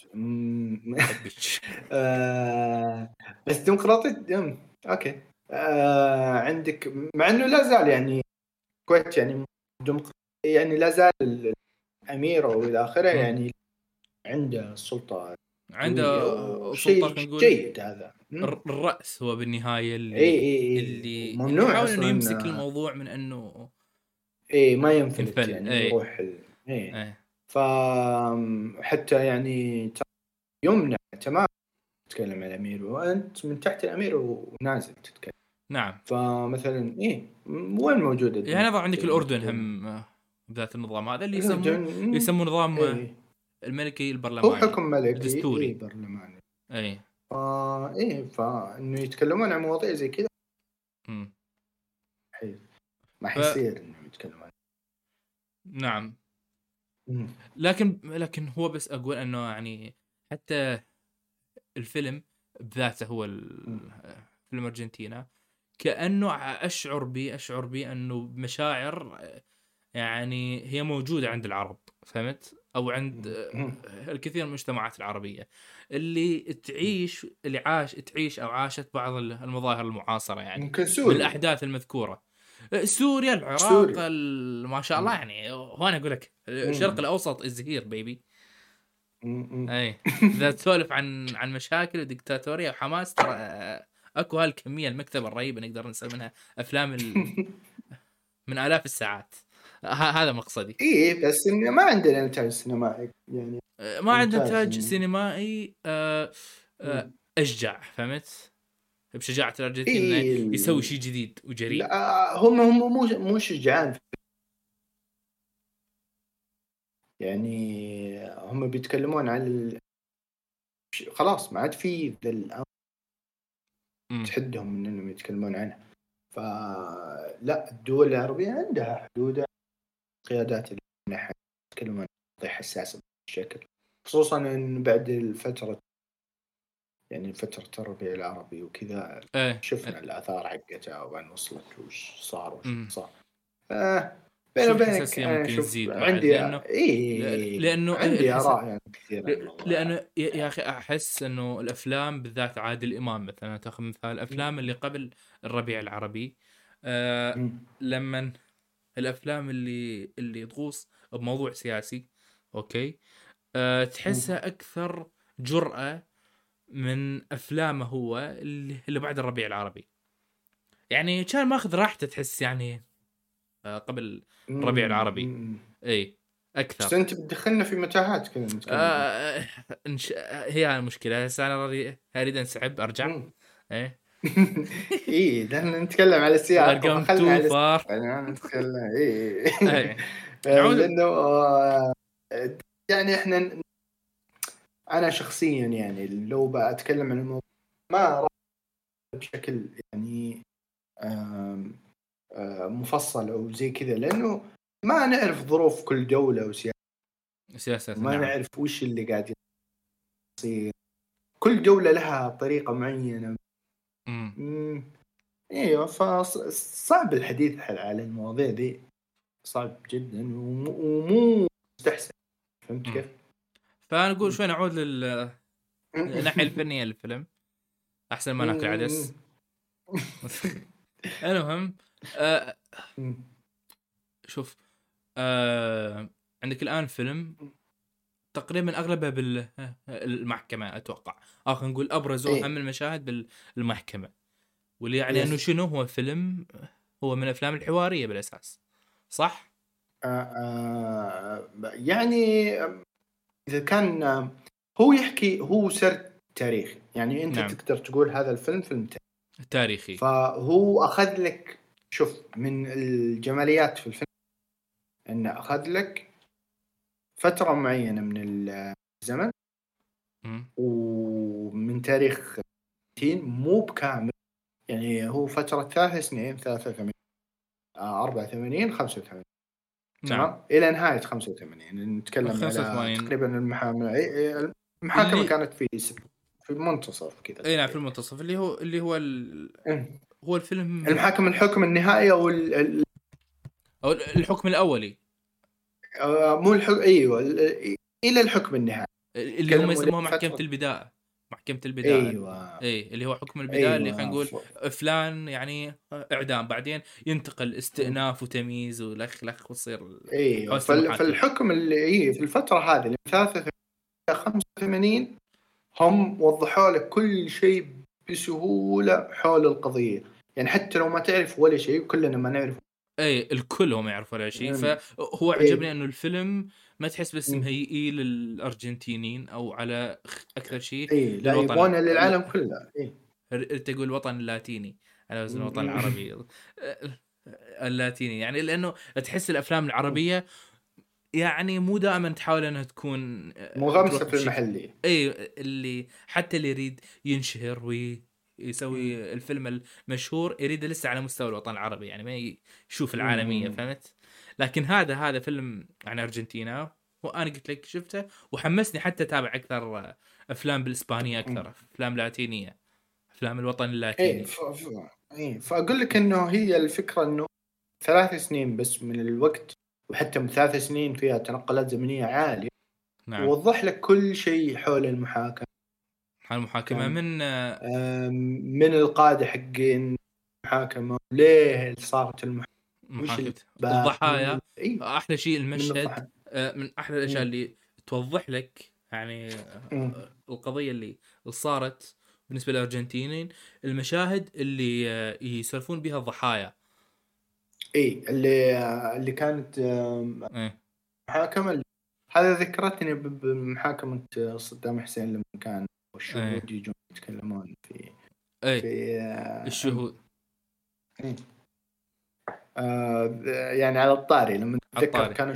آه، بس ديمقراطية أوكي. آه، عندك مع إنه لا زال يعني الكويت يعني ديمقراطية يعني لا زال الأمير والى آخره مم. يعني عنده السلطه عنده سلطة نقول. جيد هذا. الرأس هو بالنهاية اللي اي اي اي اللي ممنوع يحاول إنه يمسك الموضوع من إنه اي ما ينفلت ينفل، يعني إي. يروح ال... اي إيه. ف حتى يعني يمنع تمام. تتكلم عن الأمير وأنت من تحت الأمير ونازل تتكلم. نعم. فمثلا إيه م- وين موجوده يعني عندك الأردن؟ هم بذات النظام هذا اللي يسموه الأردن، يسموه نظام إيه. الملكي هو البرلماني حكم ملكي دستوري. إيه برلماني. اي فا إيه فانه يتكلمون عن مواضيع زي كذا. حي- ما ف- حيصير إنهم يتكلمون نعم مم. لكن لكن هو بس أقول إنه يعني حتى الفيلم بذاته هو ال-. فيلم أرجنتينا كأنه أشعر بي أشعر بي إنه مشاعر يعني هي موجودة عند العرب فهمت؟ أو عند. الكثير من المجتمعات العربية اللي تعيش اللي عاش تعيش أو عاشت بعض المظاهر المعاصرة يعني ممكن سوريا بالأحداث المذكورة سوريا العراق سوريا. ما شاء الله. يعني وأنا أقول لك الشرق. الأوسط is here baby. أي إذا تسولف عن عن مشاكل وديكتاتوريه وحماس ترى أكو هالكمية المكتبة الرهيبة نقدر نسوي منها أفلام ال... من آلاف الساعات هذا مقصدي إيه بس إنه ما عندنا إنتاج سينمائي يعني آه، ما عندنا. إنتاج سينمائي آه، آه، مم. أشجع فهمت؟ بشجاعة الأرجنتين إيه. انه يسوي شيء جديد وجريء لا هم هم مو مو شجعان يعني هم بيتكلمون عن ال... خلاص ما عاد في ذا الامر. تحدهم إنهم يتكلمون عنها فلا الدول العربية عندها حدود قيادات اللي يتكلمون عن حساسه بشكل خصوصا إن بعد الفترة يعني فترة الربيع العربي وكذا إيه شفنا الآثار حقتها وين وصلت وش صار وش. صار آه بيني وبينك ممكن تزيد عندي لأنه- إيه لأنه عندي آراء يعني كثيرة. لأنه يا أخي أحس إنه الأفلام بالذات عادل إمام مثلا تاخذ مثال الافلام اللي قبل الربيع العربي آه. لما الأفلام اللي اللي تغوص بموضوع سياسي أوكي؟ آه تحسها أكثر جرأة من أفلامه هو اللي اللي بعد الربيع العربي. يعني كان ماخذ راحته تحس يعني آه، قبل الربيع العربي. إي بس أكثر أنت بتدخلنا في متاهات كذا آه إنش... هي المشكلة. هسه أنا أريد أنسحب أرجع. إيه؟ اي لأن نتكلم على السياق. ارقام وخلنا على تو فار يعني نتكلم. أي. إيه. نعود- لأنه آه، يعني إحنا أنا شخصيا يعني لو بتكلم عن الموضوع ما بشكل يعني آه، مفصل أو زي كذا لأنه ما نعرف ظروف كل دولة وسياسه سياسة ما نعم. نعرف وش اللي قاعد يصير. كل دولة لها طريقة معينة مم. مم. إيوه فصعب الحديث على المواضيع دي صعب جدا وم- ومو مستحسن فهمت. كيف؟ فنقول شوي نعود لل الناحيه الفنية للفيلم أحسن ما ناكل عدس المهم آه. شوف آه عندك الآن فيلم تقريبا اغلبها بالمحكمة أتوقع آه خلينا نقول أبرز إيه. وأهم المشاهد بالمحكمة واللي يعني. إنه شنو هو فيلم هو من الأفلام الحوارية بالأساس صح؟ آه آه يعني إذا كان آه، هو يحكي هو سرد تاريخي يعني أنت. نعم. تقدر تقول هذا الفيلم فيلم تاريخي تاريخي فهو أخذ لك شوف من الجماليات في الفيلم إنه أخذ لك فترة معينة من الزمن. ومن تاريخ 60 مو بكامل. يعني هو فترة ثلاث سنين 83 آه، 84 85 نعم تمام؟ إلى نهاية 85 نتكلم 85. على تقريبا المحاكمة إيه، المحاكمة اللي- كانت في سب- في المنتصف كذا. إي نعم في المنتصف. اللي هو اللي هو ال... إيه. هو الفيلم المحاكمة الحكم النهائي أو ال- أو الحكم الأولي. مو الحكم أيوه ال- إلى الحكم النهائي. اللي هم يسموها. محكمة البداء محكمة البداء أيوه. إي اللي هو حكم البداية اللي أيوة. خلينا نقول فلان يعني إعدام. بعدين ينتقل استئناف وتمييز ولخ لخ وتصير أيوه. فال-. فالحكم اللي هي في الفترة هذه اللي من 83 إلى 85 هم وضحوا لك كل شيء بسهولة حول القضية. يعني حتى لو ما تعرف ولا شيء كلنا ما نعرف اي الكل هم يعرفوا ولا شيء مم. فهو إيه. عجبني إنه الفيلم ما تحس بس مم. مهيئي للأرجنتينيين أو على أكثر شيء اي لا للوطن. يبغون للعالم كله اي تقول الوطن اللاتيني على وزن الوطن. العربي اللاتيني يعني لأنه تحس الأفلام العربية يعني مو دائما تحاول إنها تكون مغمسه تروح في المحلي اي اللي حتى اللي يريد ينشهر ويسوي الفيلم المشهور يريد لسه على مستوى الوطن العربي يعني ما يشوف العالمية. فهمت؟ لكن هذا هذا فيلم عن أرجنتينا وأنا قلت لك شفته وحمسني حتى أتابع أكثر أفلام بالإسبانية أكثر أفلام لاتينية أفلام الوطن اي اللاتيني. ف... ف... اي فأقول لك إنه هي الفكرة إنه ثلاث سنين بس من الوقت وحتى من ثلاث سنين فيها تنقلات زمنية عالية. نعم. ووضح لك كل شيء حول المحاكمه المحاكمه كان- من أم، من القاده حقين المحاكمه ليه صارت المحاكمة محاكمة؟ الضحايا إي أحلى شيء من المشهد الضحايا. آه، من أحلى الأشياء. اللي توضح لك يعني آه، مم. القضية اللي صارت بالنسبة للأرجنتينيين المشاهد اللي آه، يسولفون بها الضحايا إي اللي اللي كانت إيه. محاكمة هذا ذكرتني بمحاكمة صدام حسين لما كان الشهود يجون يتكلمون في اي في آه، الشهود آه، يعني على الطاري لما أتذكر الطاري. كانوا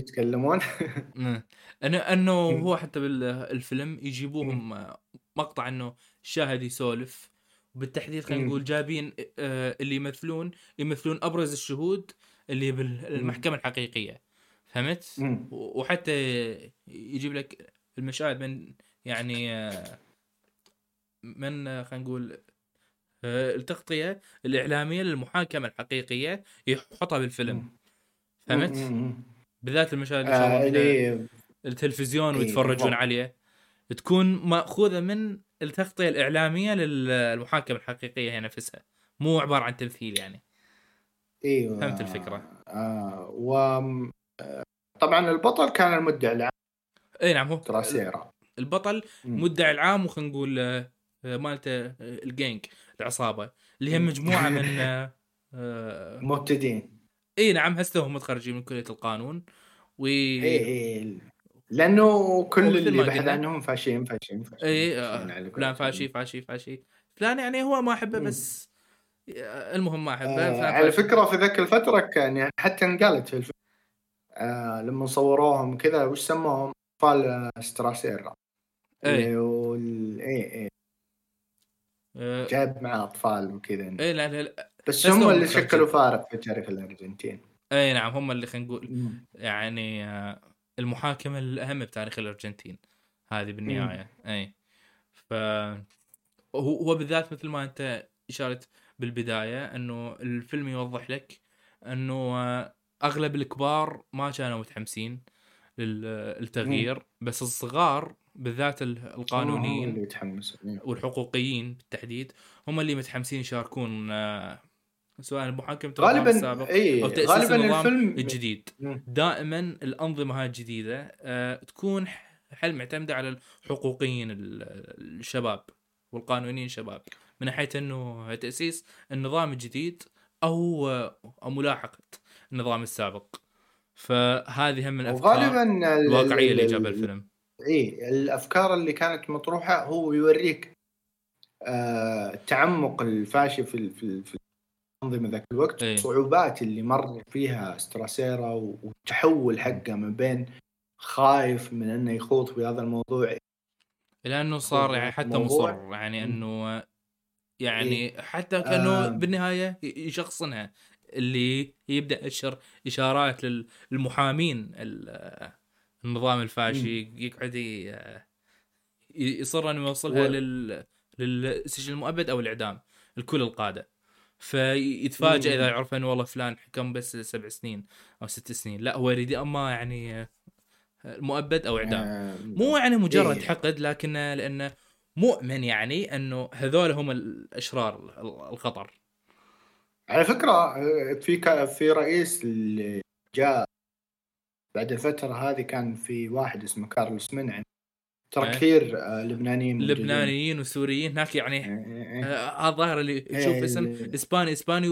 يتكلمون مم. انه أنه مم. هو حتى بالفيلم يجيبوهم آه، مقطع إنه الشاهد يسولف وبالتحديد خلينا. نقول جايبين آه، اللي يمثلون يمثلون أبرز الشهود اللي بالمحكمة الحقيقية فهمت؟ وحتى يجيب لك المشاهد من يعني من خلينا نقول التغطية الإعلامية للمحاكمة الحقيقية يحطها بالفيلم. فهمت؟ بالذات المشاهد اللي آه، التلفزيون ويتفرجون. عليه تكون مأخوذة من التغطية الإعلامية للمحاكمة الحقيقية هي نفسها مو عبارة عن تمثيل يعني إيوه فهمت الفكرة. آه و آه، طبعا البطل كان المدعي العام إي نعم هو ستراسيرا البطل. مدعي العام وخلينا نقول آه، آه، مالته آه، الجينج العصابة اللي هي. مجموعة من مبتدئين إي نعم هسه هم متخرجين من كلية القانون و إي إي لأنه كل اللي بحث عنهم فاشين فاشين فاشين إي فلان. فاشي فاشي فاشي فلان يعني هو ما أحبه. بس المهم ما أحبه آه على. فكرة في ذاك الفترة كان يعني حتى انقالت في الفيلم آه لما صوروهم كذا وش سموهم اطفال آه، ستراسيرا اي وال... اي اي آه، جاب معاه أطفال وكذا. اي لا لا لا. بس هم اللي. شكلوا فارق في تاريخ الأرجنتين. اي نعم هم اللي خلينا نقول يعني آه، المحاكمة الأهم بتاريخ الأرجنتين. هذه بالنهاية. اي ف هو هو بالذات مثل ما أنت إشارت بالبداية إنه الفيلم يوضح لك إنه آه، أغلب الكبار ما كانوا متحمسين للتغيير. بس الصغار بالذات القانونيين اللي إيه. والحقوقيين بالتحديد هم اللي متحمسين يشاركون آه، سواء النظام غالبا السابق اي أو تأسيس غالبا النظام الفيلم الجديد. دائما الأنظمة هاي الجديدة آه، تكون حل معتمدة على الحقوقيين ال- الشباب والقانونيين الشباب من ناحيه إنه تأسيس النظام الجديد أو أو ملاحقة النظام السابق فهذه هم من الأفكار وغالبا ال- الواقعية اللي ال- جابها ال- الفيلم إي الأفكار اللي كانت مطروحة هو يوريك آه تعمق الفاشي في في في الأنظمة ذاك الوقت إيه. الصعوبات اللي مر فيها ستراسيرا والتحول حقه من بين خايف من إنه يخوض في هذا الموضوع لأنه صار يعني حتى مصر يعني. أنه يعني حتى كأنه آه. بالنهاية يشخصنها اللي يبدأ ينشر إشارات للمحامين ال- النظام الفاشي يقعد يصر أنه يوصلها و- لل للسجن المؤبد أو الإعدام الكل القادة. فيتفاجئ. إذا يعرف انه والله فلان حكم بس سبع سنين أو ست سنين. لا هو يريد أما يعني مؤبد أو إعدام. آه مو يعني مجرد إيه. حقد لكن لأنه مؤمن يعني أنه هذول هم الأشرار الخطر. على فكرة آه، في في رئيس اللي جاء بعد الفترة هذه كان في واحد اسمه كارلوس منعم ترى إيه. كثير آه، لبنانيين. لبنانيين وسوريين. هناك يعني إيه، إيه. آه، هذا الظاهر اللي إيه، اسم إسباني إسباني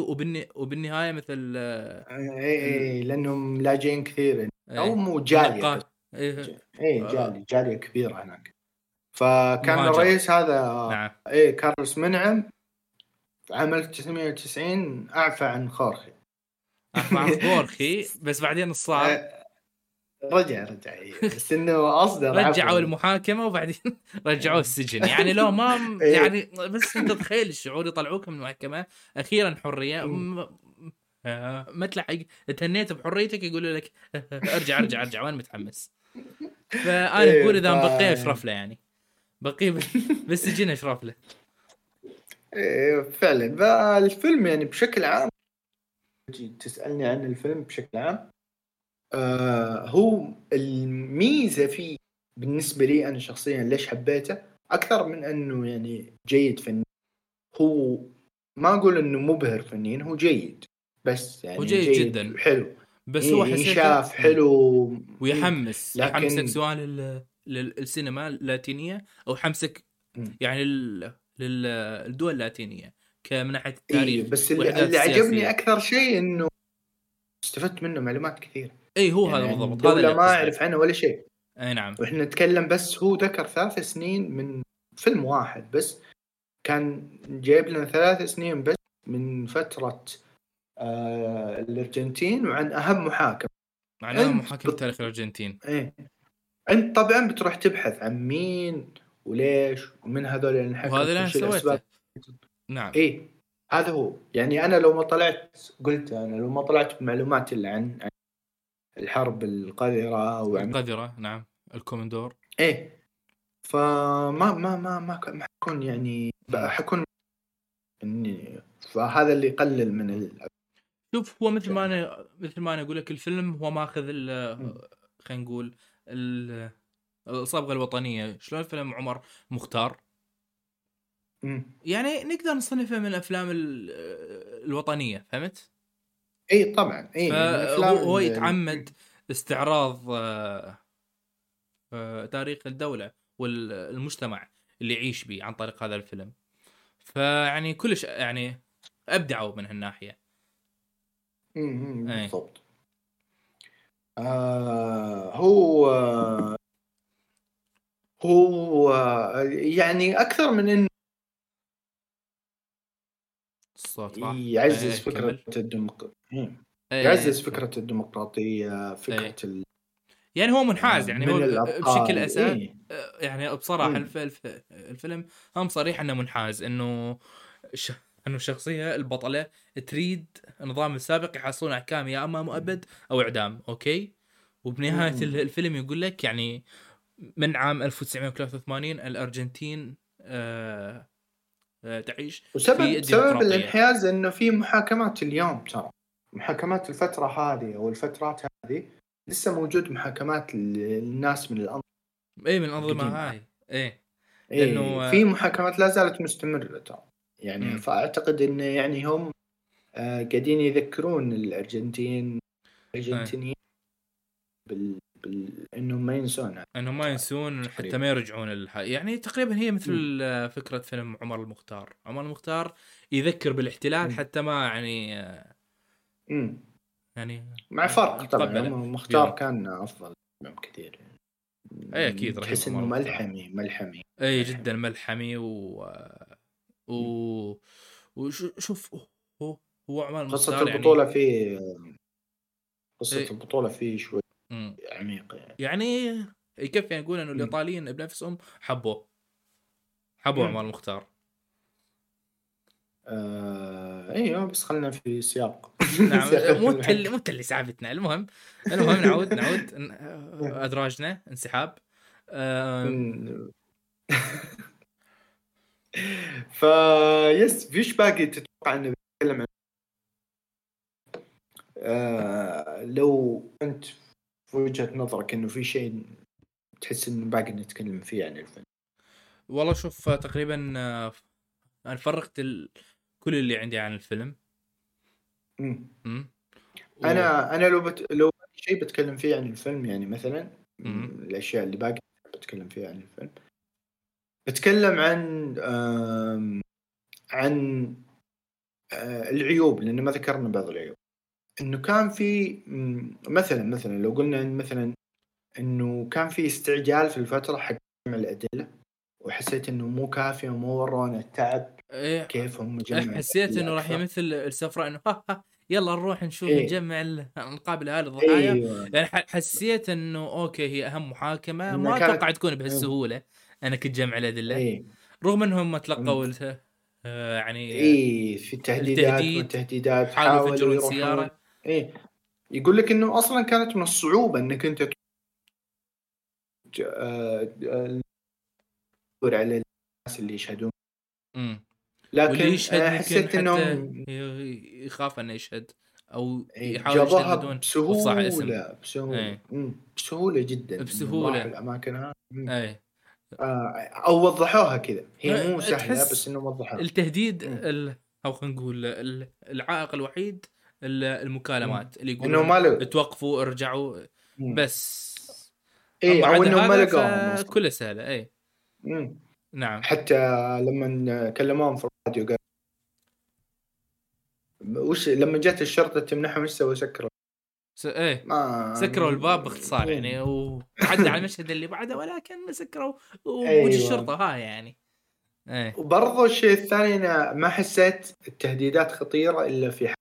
وبالنهاية مثل آه، اي اي لأنهم لاجئين كثير. أو إيه، مو جالية. اي آه. جالية جالية كبيرة هناك. فكان مهاجر. الرئيس هذا نعم. اي كارلوس منعم عام 1990 أعفى عن خورخي. مع بورخي بس بعدين صار آه، رجع رجع. بس إنه أصدر رجعوا. المحاكمة وبعدين رجعوه السجن. يعني لو ما إيه. يعني بس انت تخيل الشعور يطلعوك من المحكمه أخيرا حرية. مم. م- آه، ما تلحق تهنيت بحريتك يقولوا لك ارجع ارجع ارجع وين متحمس. فأنا إيه، أقول إذا بقيه أشرف له يعني. بقيه بال- بالسجن أشرف له. إيه، فعلا. فالفيلم يعني بشكل عام تسألني عن الفيلم بشكل عام؟ آه هو الميزة فيه بالنسبة لي أنا شخصيا ليش حبيته أكثر من إنه يعني جيد فنيا هو ما أقول إنه مبهر فنيا هو جيد بس يعني هو جيد جداً. حلو بس هو إيه، حسيته ينشاف حلو ويحمس لكن- يحمسك سواء لل... للسينما اللاتينية أو حمسك. يعني لل... للدول اللاتينية كمن ناحيه إيه التاريخ بس اللي, اللي عجبني. أكثر شيء إنه استفدت منه معلومات كثير اي هو يعني هذا عن بالضبط هذا اللي ما. اعرف عنها ولا شيء. اي نعم. وإحنا نتكلم بس هو ذكر ثلاث سنين من فيلم واحد بس. كان جايب لنا ثلاث سنين بس من فترة آه الأرجنتين وعن أهم محاكم. أنت محاكمه بت- تاريخ الأرجنتين. إيه. أنت طبعا بتروح تبحث عن مين وليش ومن هذول اللي انحكموا وهذا اللي أنا. سويته. نعم. إيه هذا هو. يعني أنا لو ما طلعت قلت أنا لو ما طلعت بمعلومات إلا عن عن الحرب القذرة وعن القذرة نعم. الكومندور. إيه. فما ما ما ما حكون يعني حكون إني فهذا اللي يقلل من ال... شوف هو مثل ما أنا مثل ما أنا أقول لك الفيلم هو ماخذ خلينا نقول ال- الصبغة الوطنية. شلون فيلم عمر مختار. يعني نقدر نصنفه من الأفلام ال- الوطنية فهمت؟ اي طبعا اي فهو هو يتعمد استعراض آه، آه، تاريخ الدولة والمجتمع اللي يعيش به عن طريق هذا الفيلم. فيعني كلش يعني أبدعوا من هالناحية. مم، إيه. بالضبط. آه هو هو يعني أكثر من انه الصوت يعزز إيه، فكرة كمل. الديمقراطيه إيه، يعزز فكرة الديمقراطية فكرة ال... يعني هو منحاز يعني من هو. بشكل أساس إيه. يعني بصراحة. الف... الف... الفيلم هم صريح إنه منحاز إنه ش... إنه الشخصية البطلة تريد النظام السابق يحصلون أحكام يا أما مؤبد أو إعدام أوكي وبنهاية مم. ال- الفيلم يقول لك يعني من عام 1983 الأرجنتين آه... آه... تعيش في وسبب سبب. الانحياز إنه في محاكمات اليوم ترى محاكمات الفترة هذه أو الفترات هذه لسه موجود محاكمات للناس من الأنظمة اي من الأنظمة. هاي إيه إيه لأنه- في محاكمات لا زالت مستمرة ترى يعني مم. فأعتقد انه يعني هم آه قاعدين يذكرون الارجنتين الأرجنتينيين بال... بال... إنهم ما ينسون. إنهم ما ينسون حتى. ما يرجعون الح... يعني تقريبا هي مثل آه، فكرة فيلم عمر المختار عمر المختار يذكر بالاحتلال مم. حتى ما يعني مم. يعني مع فرق طبعا يتقبله. هم مختار يوم. كان أفضل كثير إيه، أكيد، رهيب تحس إنه عمر المختار. ملحمي ملحمي اي جدا ملحمي و و وشوف هو هو عمر قصة المختار البطولة فيه قصة إيه. البطولة فيه شوي يعني عميقة يعني يعني يكفي نقول إنه مم. الإيطاليين بنفسهم حبوه. حبوا. عمر المختار. آه أيوه بس خلنا في سياق. نعم مو انت مو اللي ساعدتنا المهم المهم نعود نعود. ن- أدراجنا انسحاب. آه، مم. ف يس فيش باقي تتوقع إنه بيتكلم عن آه لو أنت في وجهة نظرك إنه في شيء تحس إنه باقي نتكلم فيه عن الفيلم والله شوف تقريبا أنا فرغت ال... كل اللي عندي عن الفيلم مم. م? و- أنا أنا لو بت... لو شيء بتكلم فيه عن الفيلم يعني مثلا مم. الأشياء اللي باقي بتكلم فيها عن الفيلم بتكلم عن آم، عن آه، العيوب لأن ما ذكرنا بعض العيوب إنه كان في مثلا مثلا لو قلنا مثلا إنه كان في استعجال في الفترة حق جمع الأدلة وحسيت إنه مو كافيه ومو ورونا التعب إيه كيف هم جمعوا حسيت إنه راح. يمثل السفره إنه ها ها يلا نروح نشوف إيه. نجمع نقابل هذه الضحايا. إيوه. يعني حسيت إنه okay هي أهم محاكمة. ما كانت- أتوقع تكون بهالسهولة انك تجمع الأدلة. اي رغم إنهم تلقوا ال- آه، يعني اي في تهديدات والتهديدات حاولوا يفجرون السياره إيه. يقول لك إنه أصلا كانت من الصعوبة إنك أنت ت- آه، آه، تدور على الناس اللي يشهدون. امم لكن واللي يشهد يمكن حسيت إنهم ي- يخاف إنه يشهد أو إيه، يحاول يشهد بدون إفصاح اسم. بسهولة. بسهوله. مم، بسهولة جدا. راحوا الأماكن هذه. مم. اي آه، أو وضحوها كذا. هي مو سهلة بس إنهم وضحوها. التهديد. ال... أو خلينا نقول ال- العائق الوحيد ال- المكالمات اللي إنه يقولون ما له توقفوا ارجعوا. بس اي أو انهم ما لقوهم. فكلة سهلة اي مم. نعم حتى لما كلموهم في الراديو قال وش لما جت الشرطة تمنحهم إيش سووا سكروا س... إيه ما سكروا الباب باختصار. يعني وعدى على المشهد اللي بعده ولكن سكروا وجه أيوة. الشرطة ها يعني إيه وبرضو الشيء الثاني أنا ما حسيت التهديدات خطيرة إلا في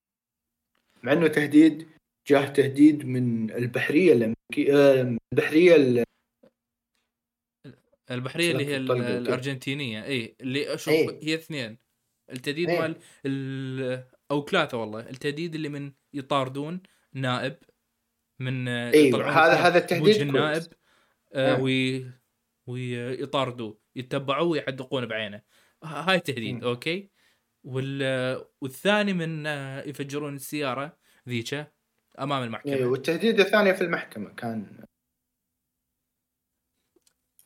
مع إنه تهديد جاه تهديد من البحرية الأمريكية آه، البحرية ال- البحرية اللي هي. الأرجنتينية اي اللي أشوف إيه. هي اثنين التهديد إيه. مال ال... أو ثلاثة والله التهديد اللي من يطاردون نائب من يطلعون هذا هذا التهديد النائب كويس آه آه. وي ويطاردوه يتبعوه ويحدقون بعينه هاي تهديد مم. أوكي وال... والثاني من آه، يفجرون السيارة ذيك أمام المحكمة أيوه والتهديد الثاني في المحكمة كان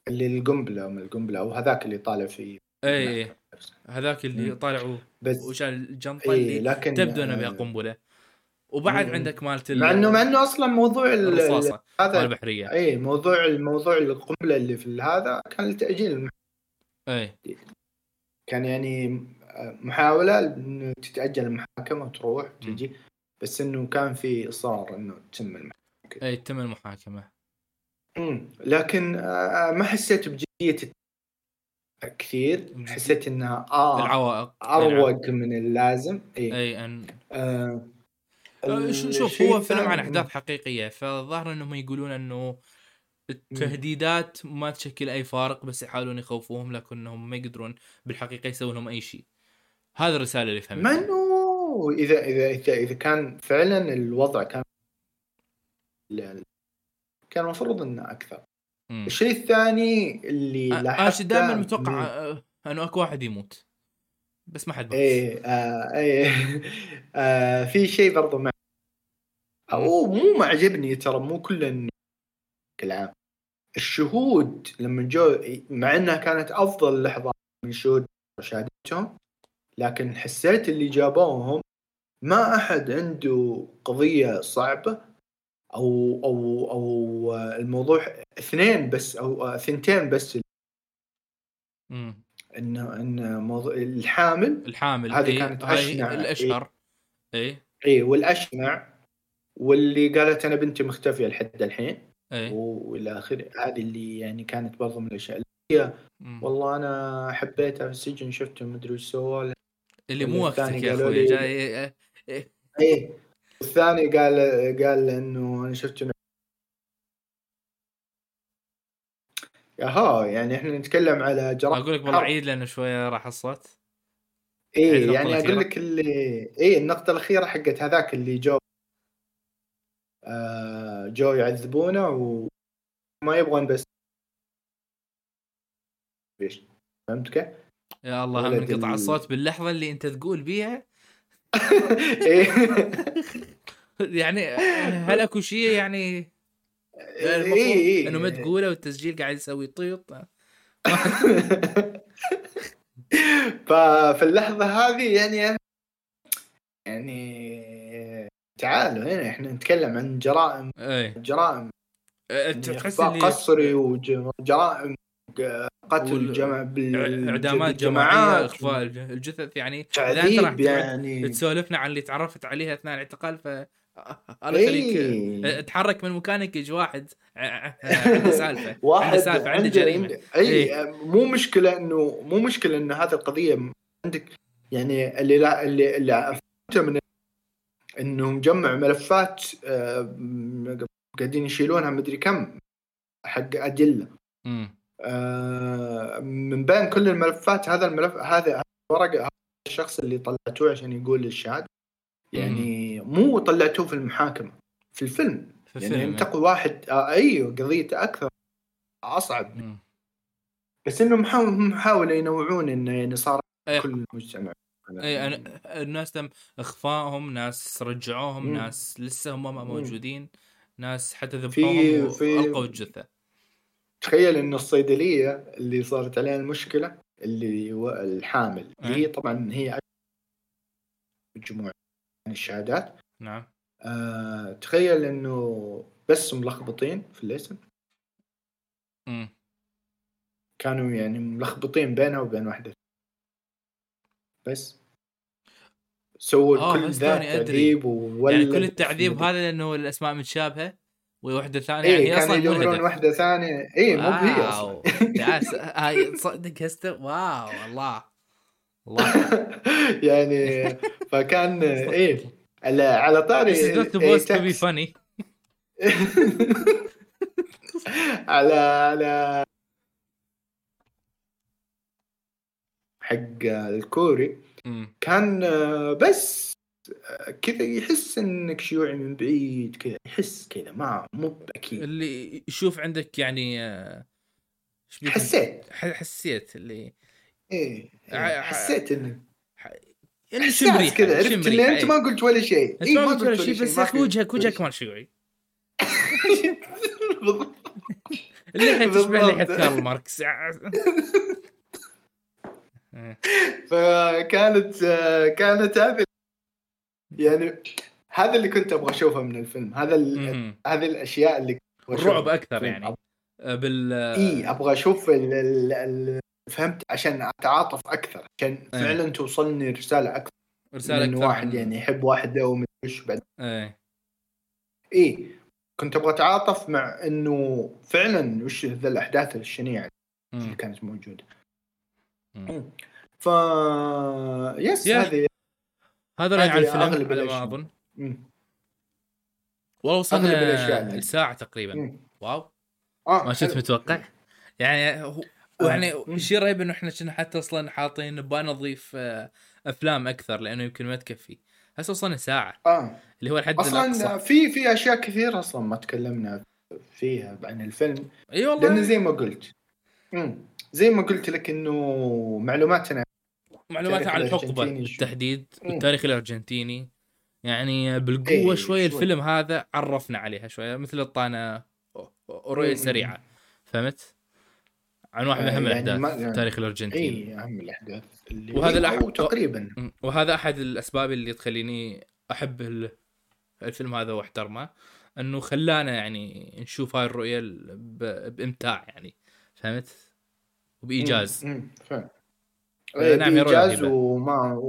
اللي القنبلة من القنبلة أو هذاك اللي طالع فيه اي نفسه. هذاك اللي مم. طالعوا بس وشال الجنطة اي اللي لكن تبدو انها بها آه، قنبله وبعد مم. عندك مالت ال- مع إنه مع إنه أصلا موضوع ال- ال- الرصاصة هذا البحريه اي موضوع الموضوع القنبلة اللي في هذا كان لتأجيل المح- اي كان يعني محاولة إنه تتأجل المحاكمة وتروح مم. وتجي بس إنه كان في إصرار إنه تتم المحاكمة. أي تتم المحاكمة. امم لكن آه ما حسيت بجدية كثير. حسيت انها آه العوائق أروق من اللازم. إي. أي أن آه آه، شوف هو فيلم عن أحداث حقيقية فالظاهر إنهم يقولون إنه التهديدات ما تشكل أي فارق بس يحاولون يخوفوهم لكنهم ما يقدرون بالحقيقة يسوون لهم أي شيء. هذا الرسالة اللي ما فهمتها. انه اذا اذا اذا إذا كان فعلا الوضع كان كان المفروض إنه أكثر. مم. الشيء الثاني اللي أنا لاحظته دائما متوقع آه، إنه أكو واحد يموت. بس ما حد مات. إيه آه إيه. آه في شيء برضو مع أو مو معجبني ترى مو كل بشكل عام. الشهود لما جو مع إنها كانت أفضل لحظة من شهود شهادتهم لكن حسيت اللي جابوهم ما أحد عنده قضية صعبة أو أو أو الموضوع اثنين بس أو ثنتين بس مم. انه إن موضوع الحامل. الحامل هذه إيه، كانت هاي أشنع، الأشهر اي اي والاشمع واللي قالت أنا بنتي مختفية لحد الحين اي وإلى آخره. هذه اللي يعني كانت برضو من الأشياء. اللي هي. والله أنا حبيتها في السجن شفته مدري وش سوى اللي مو الثاني وقتك يا أخوي جاي إيه، إيه. إيه والثاني قال قال إنه أنا شفته ياها يعني إحنا نتكلم على جرائم أقول لك والله. عيد لأنه شوية راح الصوت إيه يعني. أقول لك اللي إيه النقطة الأخيرة حقت هذاك اللي جو آه جو يعذبونه وما يبغون بس فهمت كيف؟ يا الله هم انقطع ال- الصوت باللحظة اللي انت تقول بيها. إيه. يعني هل اكو شيء يعني إيه إيه. انه ما تقوله والتسجيل قاعد يسوي طيط؟ ففي اللحظة هذه يعني يعني تعالوا هنا إحنا نتكلم عن جرائم جرائم تحس اللي قسري وجرائم قتل جمع بال- إعدامات جماعية إخفاء الج- الجثث يعني. اذا انت راح تعذيب يعني. تسولفنا عن اللي تعرفت عليه أثناء الاعتقال ف الله يخليك إيه. أتحرك من مكانك يجي واحد. عنده سالفة واحد عنده سالفه عنده جريمة. اي إيه. مو مشكلة انه مو مشكلة ان هذه القضية عندك. يعني اللي لا اللي اللي من انه مجمع ملفات آه، قاعدين يشيلونها مدري كم حق أدلة. مم. آه، من بين كل الملفات هذا الملف هذا هذا الشخص اللي طلعتوه عشان يقول الشهاده يعني مو طلعتوه في المحاكمه في الفيلم. في يعني الفيلم ينتقل واحد آه أيوه قضيته أكثر أصعب. مم. بس إنه محاول محاولة ينوعون إنه يعني صار إيه. كل مجتمع اي أنا الناس تم إخفائهم ناس رجعوهم مم. ناس لسه هم موجودين ناس حتى ذبحوهم والقوا الجثة. تخيل إنه الصيدلية اللي صارت عليها المشكلة اللي هو الحامل. اللي هي طبعا هي مجموعة من الشهادات. نعم. آه تخيل إنه بس ملخبطين في الاسم. مم. كانوا يعني ملخبطين بينها وبين واحدة. بس. سووا آه، كل ذا. تعذيب يعني كل التعذيب هذا لأنه الأسماء متشابهة؟ وواحده ثانية إيه يعني هي كانوا أصلا يدورون. واحدة ثانية. إيه مو هي أصلا. هاي صدق هسه واو الله الله يعني فكان إيه على على طاري This is not إيه، supposed to be funny. على على حق الكوري. كان آه، بس كذا يحس إنك شيوعي من بعيد كذا يحس كذا ما مو بأكيد اللي يشوف عندك يعني آه،؟ حسيت حسيت اللي إيه إيه، حسيت إنك يعني شم احساس ريحه كذا عرفت اللي أنت. ما قلت ولا شيء أنت إيه، ما قلت ولا شيء بس يا أخي وجهك وجهك. مال شيوعي. اللحية تشبه. لحيه كارل ماركس. فكانت آه، كانت هذه يعني هذا اللي كنت أبغى أشوفه من الفيلم هذا. هذه الأشياء اللي الرعب. أكثر يعني آه، بال إي أبغى أشوف ال ال ال فهمت عشان أتعاطف أكثر عشان إيه. فعلا توصلني رسالة أكثر رسالة انه أكثر واحد عن- يعني يحب واحدة ومدري وش بعد إيه إيه كنت أبغى أتعاطف مع إنه فعلا وش ذا الأحداث الشنيعة اللي. كانت موجودة. ف يس. هذه هذا هذه عن الفيلم أغلب على ما. أظن. والله وصلنا يعني. لساعه تقريبا مم. واو آه ما كنت حلو. متوقع يعني هو آه. يعني. الشيء رهيب إنه إحنا كنا حتى أصلا حاطين نبغى نضيف آه، أفلام أكثر لأنه يمكن ما تكفي هسه وصلنا ساعة آه اللي هو الحد أصلا الأقصى في في أشياء كثير أصلا ما تكلمنا فيها عن الفيلم إي والله لأن زي ما قلت مم. زي ما قلت لك إنه معلوماتنا معلومات عن الحقبة بالتحديد مم. التاريخ الأرجنتيني يعني بالقوة شوية شوي. الفيلم هذا عرفنا عليها شوية مثل الطانة رؤية مم. سريعة فهمت؟ عن واحد من آه، اهم يعني الأحداث ما- في التاريخ الأرجنتيني اي أهم الأحداث اللي وهذا الأح- تقريبا مم. وهذا أحد الأسباب اللي تخليني أحب ال- الفيلم هذا واحترمه إنه خلانا يعني نشوف هاي الرؤية ال- ب- بإمتاع يعني فهمت؟ وبإيجاز مم. فعلا آه، إيه، نعم، رؤية بإيجاز رهيبة. وما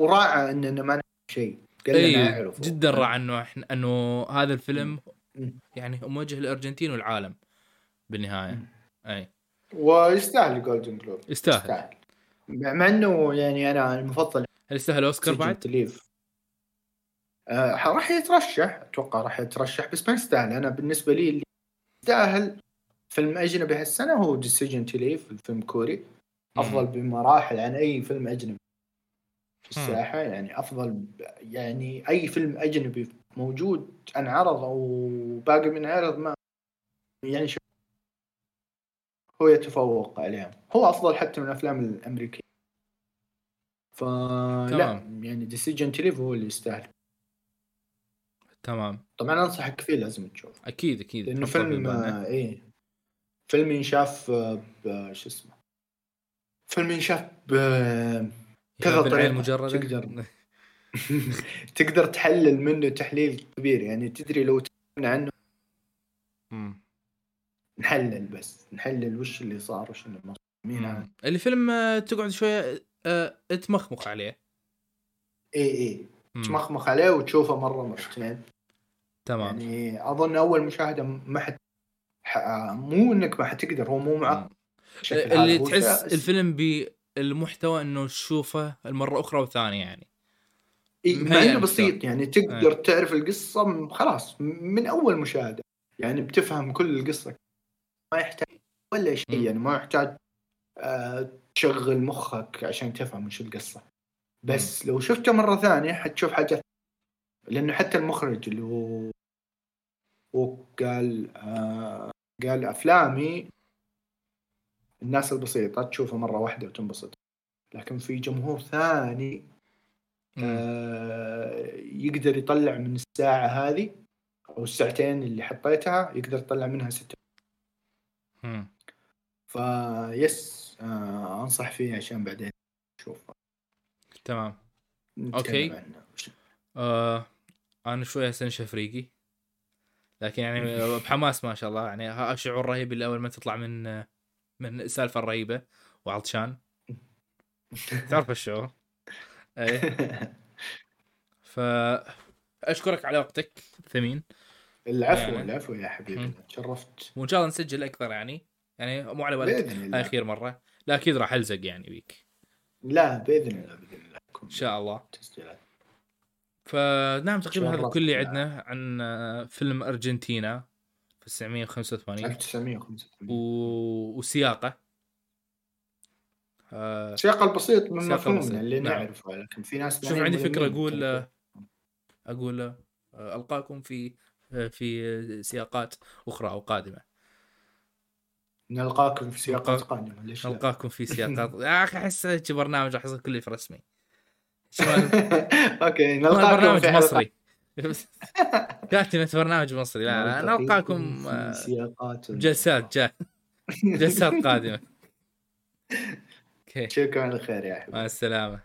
وراعى اننا ما نعرف شيء قال إيه، جدا راعى إنه إحنا إنه هذا الفيلم. يعني موجه للأرجنتين والعالم بالنهاية. اي ويستاهل جولدن جلوب يستاهل. مع مع إنه يعني أنا المفضل هل يستاهل أوسكار بعد؟ تليف. آه راح يترشح أتوقع راح يترشح بس ما يستاهل. أنا بالنسبة لي اللي يستاهل فيلم أجنبي هالسنة هو Decision to Leave الفيلم كوري. أفضل بمراحل عن أي فيلم أجنبي. في. الساحة يعني أفضل يعني أي فيلم أجنبي موجود انعرض أو باقي من عرض ما يعني شو هو يتفوق عليهم. هو أفضل حتى من الأفلام الأمريكية. فلا. يعني Decision to Leave هو اللي يستاهل. تمام. طبعا أنصحك فيه لازم تشوف أكيد أكيد. لأنه فيلم إيه فيلم ينشاف آه، شو اسمه فيلم ينشاف كذا المجرده تقدر. تقدر تحلل منه تحليل كبير. يعني تدري لو تكلمنا عنه؟ مم. نحلل بس. نحلل وش اللي صار وش اللي ما صار. مين هذا مم. اللي فيلم آه، تقعد شوية آه، تمخمخ عليه. اي اي. تمخمخ عليه وتشوفه مرة مرتين تمام. يعني أظن أول مشاهدة ما حد ح... مو إنك ما حتقدر. هو مو معقد. اللي تحس شيء- الفيلم بالمحتوى إنه تشوفه المرة أخرى وثانيه يعني. مع إنه نفسه. بسيط يعني تقدر تعرف القصة م- خلاص م- من أول مشاهدة. يعني بتفهم كل القصة. ما يحتاج ولا شيء. يعني ما يحتاج آه تشغل مخك عشان تفهم وش القصة. بس لو شفته مرة ثانية حتشوف حاجات لأنه حتى المخرج اللي هو هو قال آه قال أفلامي الناس البسيطة تشوفها مرة واحدة وتنبسط لكن في جمهور ثاني. آه، يقدر يطلع من الساعة هذه أو الساعتين اللي حطيتها يقدر يطلع منها ستة. فيس آه، أنصح فيه عشان بعدين نشوف تمام. عنه. آه أنا شوية سنشة فريقي لكن يعني بحماس ما شاء الله يعني شعور رهيب اللي أول ما تطلع من من السالفة الرهيبة. وعطشان. تعرف الشعور إيه. ف أشكرك على وقتك ثمين. العفو يعني. العفو يا حبيبي. تشرفت. وإن شاء الله نسجل أكثر يعني. يعني مو على بالك اخير مرة. لا أكيد راح ألزق يعني بيك. لا بإذن الله بإذن الله. إن شاء الله. تسجيلات. فنعم تقريبا هذا كل اللي عندنا عن فيلم أرجنتينا. في 1985 1985 و... وسياقة. آه السياق البسيط من مفهومنا اللي نعم. نعرفه لكن في ناس شوف عندي فكرة. أقول آه، أقول آه، ألقاكم في آه، في سياقات أخرى أو قادمة. نلقاكم في سياقات قادمة ليش؟ نلقاكم في سياقات. يا أخي أحس برنامج راح يصير كلش رسمي. أوكي نلقاكم برنامج في حلقة مصري. كاتبة برنامج مصري. لا لا نلقاكم آه، جلسات جا جلسات قادمة. أوكي. شكرا على خير يا حبيبي مع السلامة.